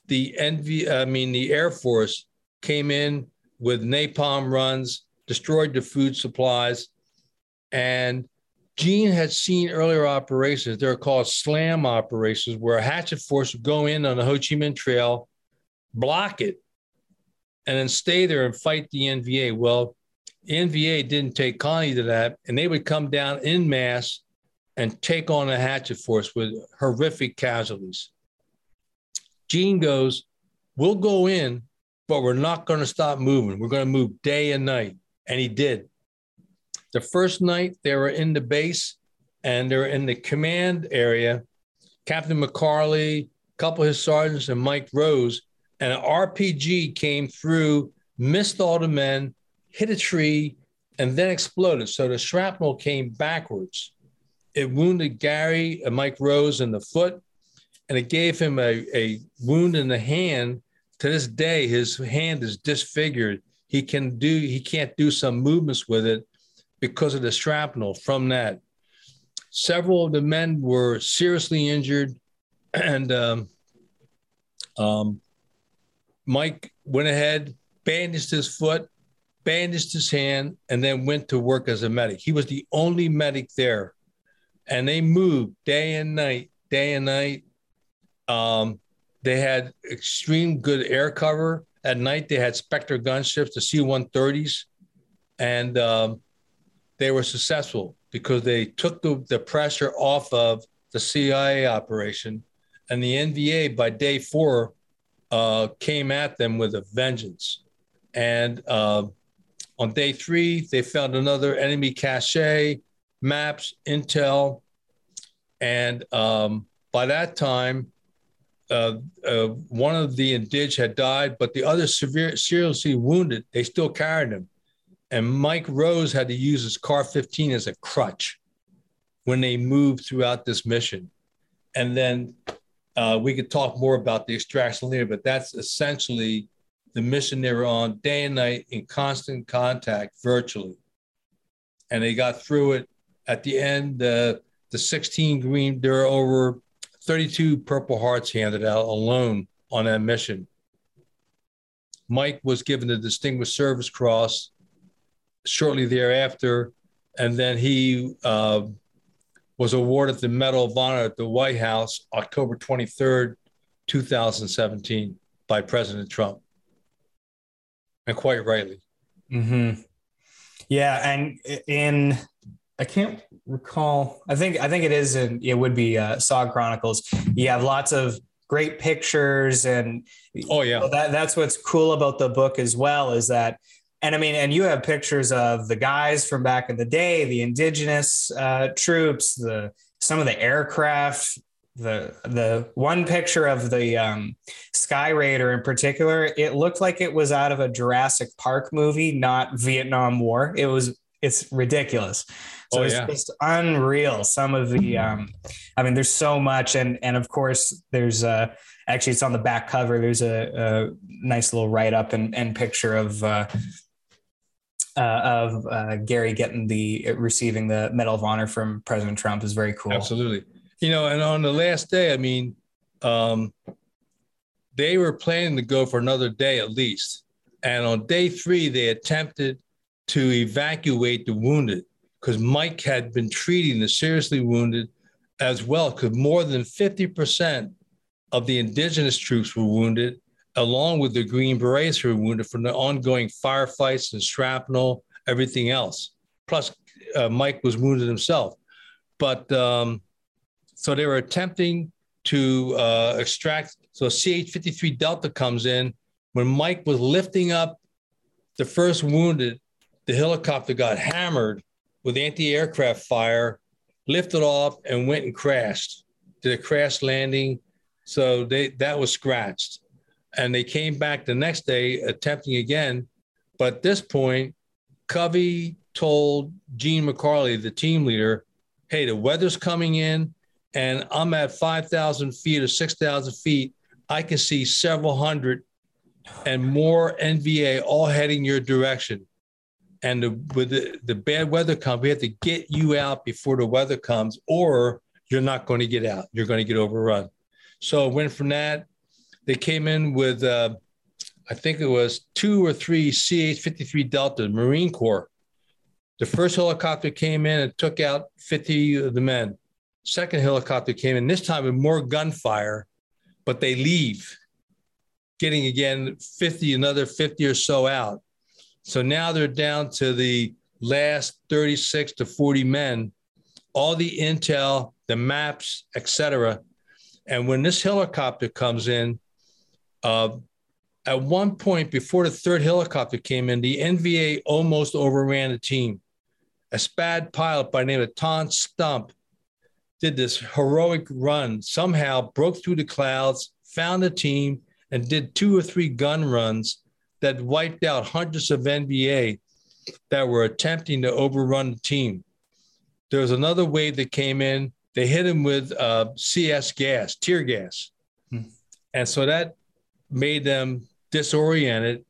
the NV, I mean the Air Force came in with napalm runs, destroyed the food supplies, and Gene had seen earlier operations. They're called slam operations, where a hatchet force would go in on the Ho Chi Minh Trail, block it, and then stay there and fight the NVA. Well, NVA didn't take Connie to that, and they would come down in mass and take on a hatchet force with horrific casualties. Gene goes, We'll go in, but we're not going to stop moving. We're going to move day and night. And he did. The first night they were in the base and they're in the command area. Captain McCarley, a couple of his sergeants, and Mike Rose, and an RPG came through, missed all the men, hit a tree, and then exploded. So the shrapnel came backwards. It wounded Gary and Mike Rose in the foot, and it gave him a, a wound in the hand. To this day, his hand is disfigured. He can do he can't do some movements with it because of the shrapnel from that. Several of the men were seriously injured, and um, um, Mike went ahead, bandaged his foot, bandaged his hand, and then went to work as a medic. He was the only medic there. And they moved day and night, day and night. Um, they had extreme good air cover. At night, they had Spectre gunships, the C 130s, and um, they were successful because they took the, the pressure off of the CIA operation. And the NVA, by day four, uh, came at them with a vengeance. And uh, on day three, they found another enemy cache, maps, intel. And um, by that time, uh, uh, one of the indig had died, but the other severe, seriously wounded, they still carried him. And Mike Rose had to use his CAR 15 as a crutch when they moved throughout this mission. And then Uh, we could talk more about the extraction later, but that's essentially the mission they were on day and night in constant contact virtually. And they got through it at the end. Uh, the 16 green, there were over 32 Purple Hearts handed out alone on that mission. Mike was given the Distinguished Service Cross shortly thereafter, and then he uh, was awarded the Medal of Honor at the White House October 23rd, 2017, by President Trump. And quite rightly. Mm-hmm. Yeah. And in, I can't recall, I think, I think it is, in, it would be uh, SOG Chronicles. You have lots of great pictures and oh yeah that, that's what's cool about the book as well is that and I mean, and you have pictures of the guys from back in the day, the indigenous uh, troops, the some of the aircraft. The the one picture of the um, Skyraider in particular, it looked like it was out of a Jurassic Park movie, not Vietnam War. It was it's ridiculous. So oh, it's yeah. just unreal. Some of the, um, I mean, there's so much, and and of course, there's uh, actually it's on the back cover. There's a, a nice little write up and, and picture of uh, uh, of uh, Gary getting the receiving the Medal of Honor from President Trump is very cool. Absolutely, you know, and on the last day, I mean, um, they were planning to go for another day at least, and on day three, they attempted to evacuate the wounded because Mike had been treating the seriously wounded as well, because more than fifty percent of the indigenous troops were wounded along with the Green Berets who were wounded from the ongoing firefights and shrapnel, everything else. Plus, uh, Mike was wounded himself. But um, so they were attempting to uh, extract. So CH 53 Delta comes in. When Mike was lifting up the first wounded, the helicopter got hammered with anti aircraft fire, lifted off, and went and crashed. Did a crash landing. So they that was scratched and they came back the next day attempting again. But at this point, Covey told Gene McCarley, the team leader, hey, the weather's coming in and I'm at 5,000 feet or 6,000 feet. I can see several hundred and more NVA all heading your direction. And the, with the, the bad weather comes, we have to get you out before the weather comes, or you're not going to get out. You're going to get overrun. So it went from that they came in with, uh, I think it was two or three CH 53 Delta, Marine Corps. The first helicopter came in and took out 50 of the men. Second helicopter came in, this time with more gunfire, but they leave, getting again 50, another 50 or so out. So now they're down to the last 36 to 40 men, all the intel, the maps, etc. And when this helicopter comes in, uh, at one point, before the third helicopter came in, the NVA almost overran the team. A SPAD pilot by the name of Tom Stump did this heroic run, somehow broke through the clouds, found the team, and did two or three gun runs that wiped out hundreds of NVA that were attempting to overrun the team. There was another wave that came in. They hit him with uh, CS gas, tear gas. Hmm. And so that made them disoriented.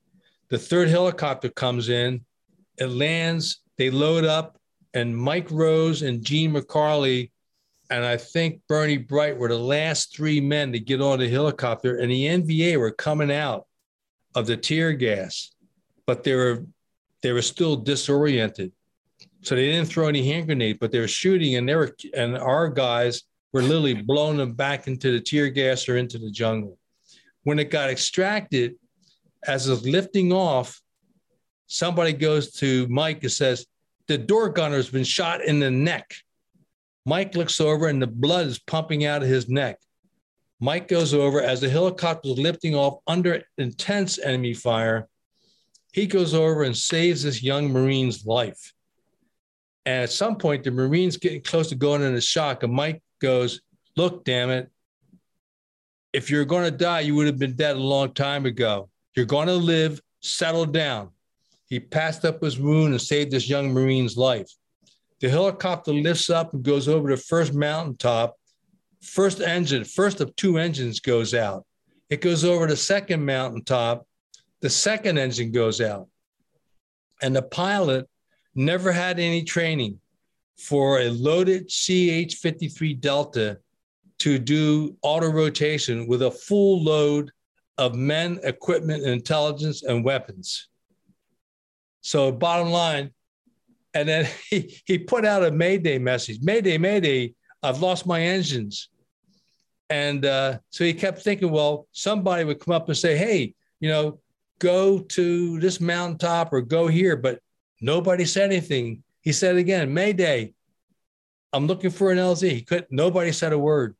The third helicopter comes in, it lands, they load up, and Mike Rose and Gene McCarley and I think Bernie Bright were the last three men to get on the helicopter, and the NVA were coming out of the tear gas, but they were they were still disoriented. So they didn't throw any hand grenade, but they were shooting, and they were and our guys were literally blowing them back into the tear gas or into the jungle when it got extracted, as it's lifting off, somebody goes to Mike and says, The door gunner's been shot in the neck. Mike looks over and the blood is pumping out of his neck. Mike goes over as the helicopter is lifting off under intense enemy fire. He goes over and saves this young Marine's life. And at some point, the Marine's getting close to going into shock, and Mike goes, Look, damn it, if you're going to die, you would have been dead a long time ago. You're going to live, settle down. He passed up his wound and saved this young Marine's life. The helicopter lifts up and goes over the first mountaintop first engine, first of two engines goes out. It goes over the second mountaintop. The second engine goes out. And the pilot never had any training for a loaded CH 53 Delta to do auto rotation with a full load of men, equipment, intelligence, and weapons. So, bottom line, and then he, he put out a Mayday message Mayday, Mayday, I've lost my engines. And uh, so he kept thinking, well, somebody would come up and say, hey, you know, go to this mountaintop or go here. But nobody said anything. He said again, Mayday, I'm looking for an LZ. He could nobody said a word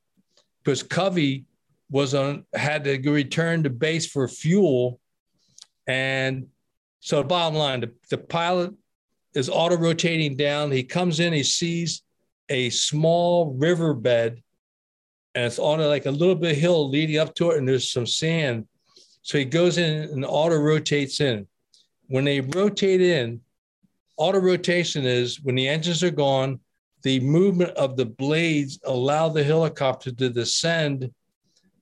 because Covey was on had to return to base for fuel. And so bottom line, the, the pilot is auto rotating down. He comes in, he sees a small riverbed, and it's on like a little bit of hill leading up to it, and there's some sand. So he goes in and auto rotates in. When they rotate in, auto rotation is when the engines are gone, the movement of the blades allow the helicopter to descend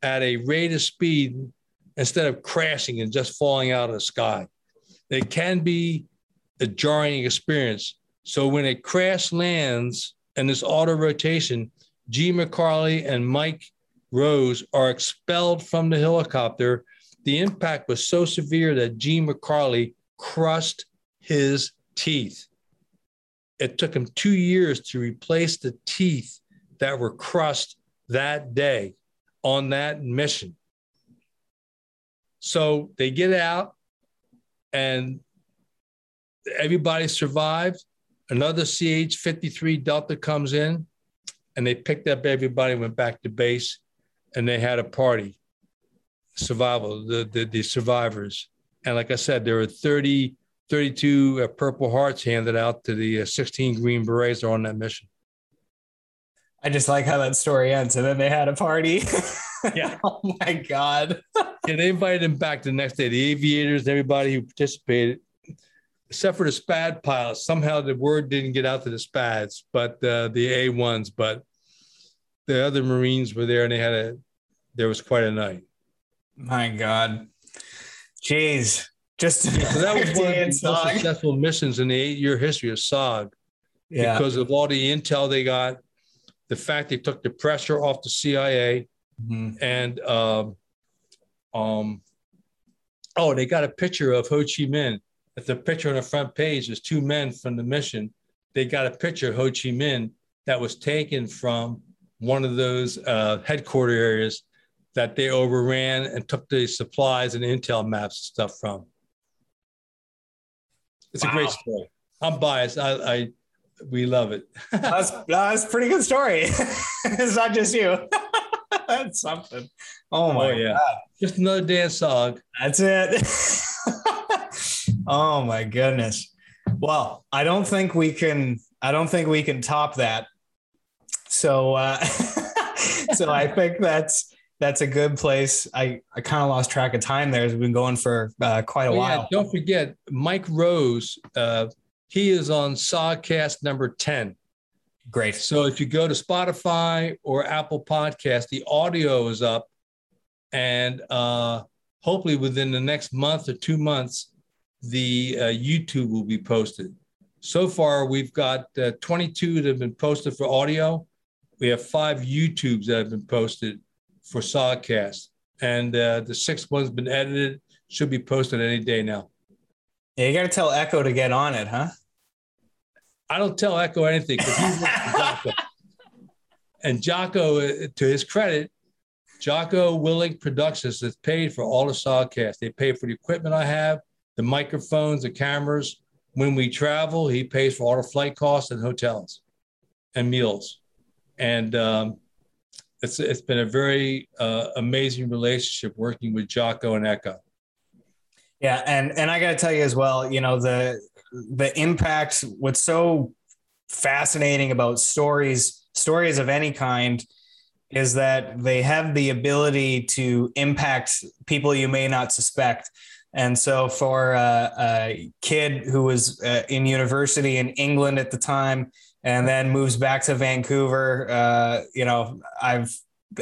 at a rate of speed instead of crashing and just falling out of the sky. It can be a jarring experience. So when it crash lands and this auto rotation, G. McCarley and Mike Rose are expelled from the helicopter. The impact was so severe that G. McCarley crushed his teeth. It took him two years to replace the teeth that were crushed that day on that mission. So they get out and everybody survived. Another CH 53 Delta comes in and they picked up everybody, went back to base, and they had a party. Survival, the, the, the survivors. And like I said, there were 30, 32 uh, Purple Hearts handed out to the uh, 16 Green Berets on that mission. I just like how that story ends. And then they had a party. Yeah. oh my God. yeah, they invited him back the next day. The aviators, everybody who participated, except for the SPAD pilots. Somehow the word didn't get out to the SPADs, but uh, the A1s. But the other Marines were there, and they had a. There was quite a night. My God. Jeez. Just yeah, so that was one of the most successful missions in the eight-year history of SOG. Yeah. Because of all the intel they got, the fact they took the pressure off the CIA, mm-hmm. and um, um, oh, they got a picture of Ho Chi Minh. At the picture on the front page, there's two men from the mission. They got a picture of Ho Chi Minh that was taken from one of those uh, headquarter areas that they overran and took the supplies and intel maps and stuff from. It's wow. a great story. I'm biased. I, I we love it. that's that's a pretty good story. it's not just you. that's something. Oh my oh, yeah. God. Just another dance song. That's it. oh my goodness. Well, I don't think we can I don't think we can top that. So uh so I think that's that's a good place. I, I kind of lost track of time there. We've been going for uh, quite a oh, while. Yeah. Don't forget, Mike Rose, uh, he is on SOGCast number 10. Great. So if you go to Spotify or Apple Podcast, the audio is up, and uh, hopefully within the next month or two months, the uh, YouTube will be posted. So far, we've got uh, 22 that have been posted for audio. We have five YouTubes that have been posted for SOGCast, and uh, the sixth one's been edited. Should be posted any day now. Yeah, you got to tell Echo to get on it, huh? I don't tell Echo anything because he's Jocko. And Jocko, uh, to his credit, Jocko Willink Productions has paid for all the SOGCast. They pay for the equipment I have, the microphones, the cameras. When we travel, he pays for all the flight costs and hotels and meals. And um, it's it's been a very uh, amazing relationship working with Jocko and Echo. Yeah, and and I got to tell you as well, you know the the impact. What's so fascinating about stories, stories of any kind, is that they have the ability to impact people you may not suspect. And so, for a, a kid who was uh, in university in England at the time, and then moves back to Vancouver, uh, you know, I've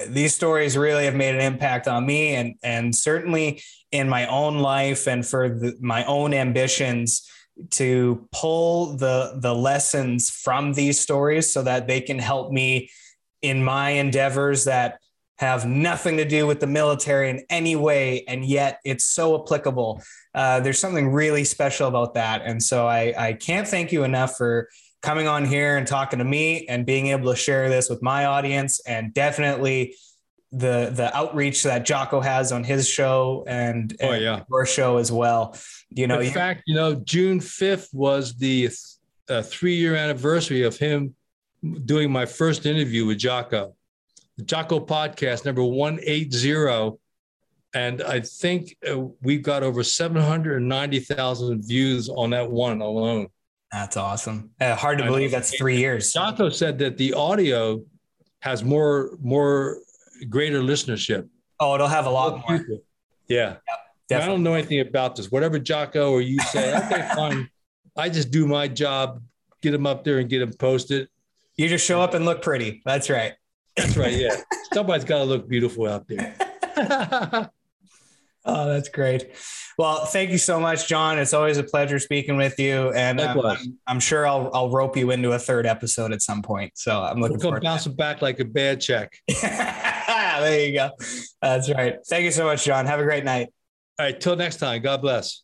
these stories really have made an impact on me and and certainly in my own life and for the, my own ambitions to pull the the lessons from these stories so that they can help me in my endeavors that have nothing to do with the military in any way and yet it's so applicable. Uh, there's something really special about that. And so I, I can't thank you enough for coming on here and talking to me and being able to share this with my audience and definitely the the outreach that Jocko has on his show and, Oh, yeah. your show as well. You know, In you- fact, you know, June 5th was the uh, three year anniversary of him doing my first interview with Jocko. The Jocko podcast, number 180. And I think uh, we've got over 790,000 views on that one alone. That's awesome. Uh, hard to I know. believe that's three years. Jocko said that the audio has more, more greater listenership. Oh, it'll have a lot more. people. Yeah. I don't know anything about this. Whatever Jocko or you say, okay, fine. I just do my job, get them up there and get them posted. You just show up and look pretty. That's right. That's right. Yeah. Somebody's got to look beautiful out there. Oh, that's great. Well, thank you so much, John. It's always a pleasure speaking with you, and um, I'm, I'm sure I'll I'll rope you into a third episode at some point. So I'm looking We'll forward. to bouncing back like a bad check. there you go. That's right. Thank you so much, John. Have a great night. All right. Till next time. God bless.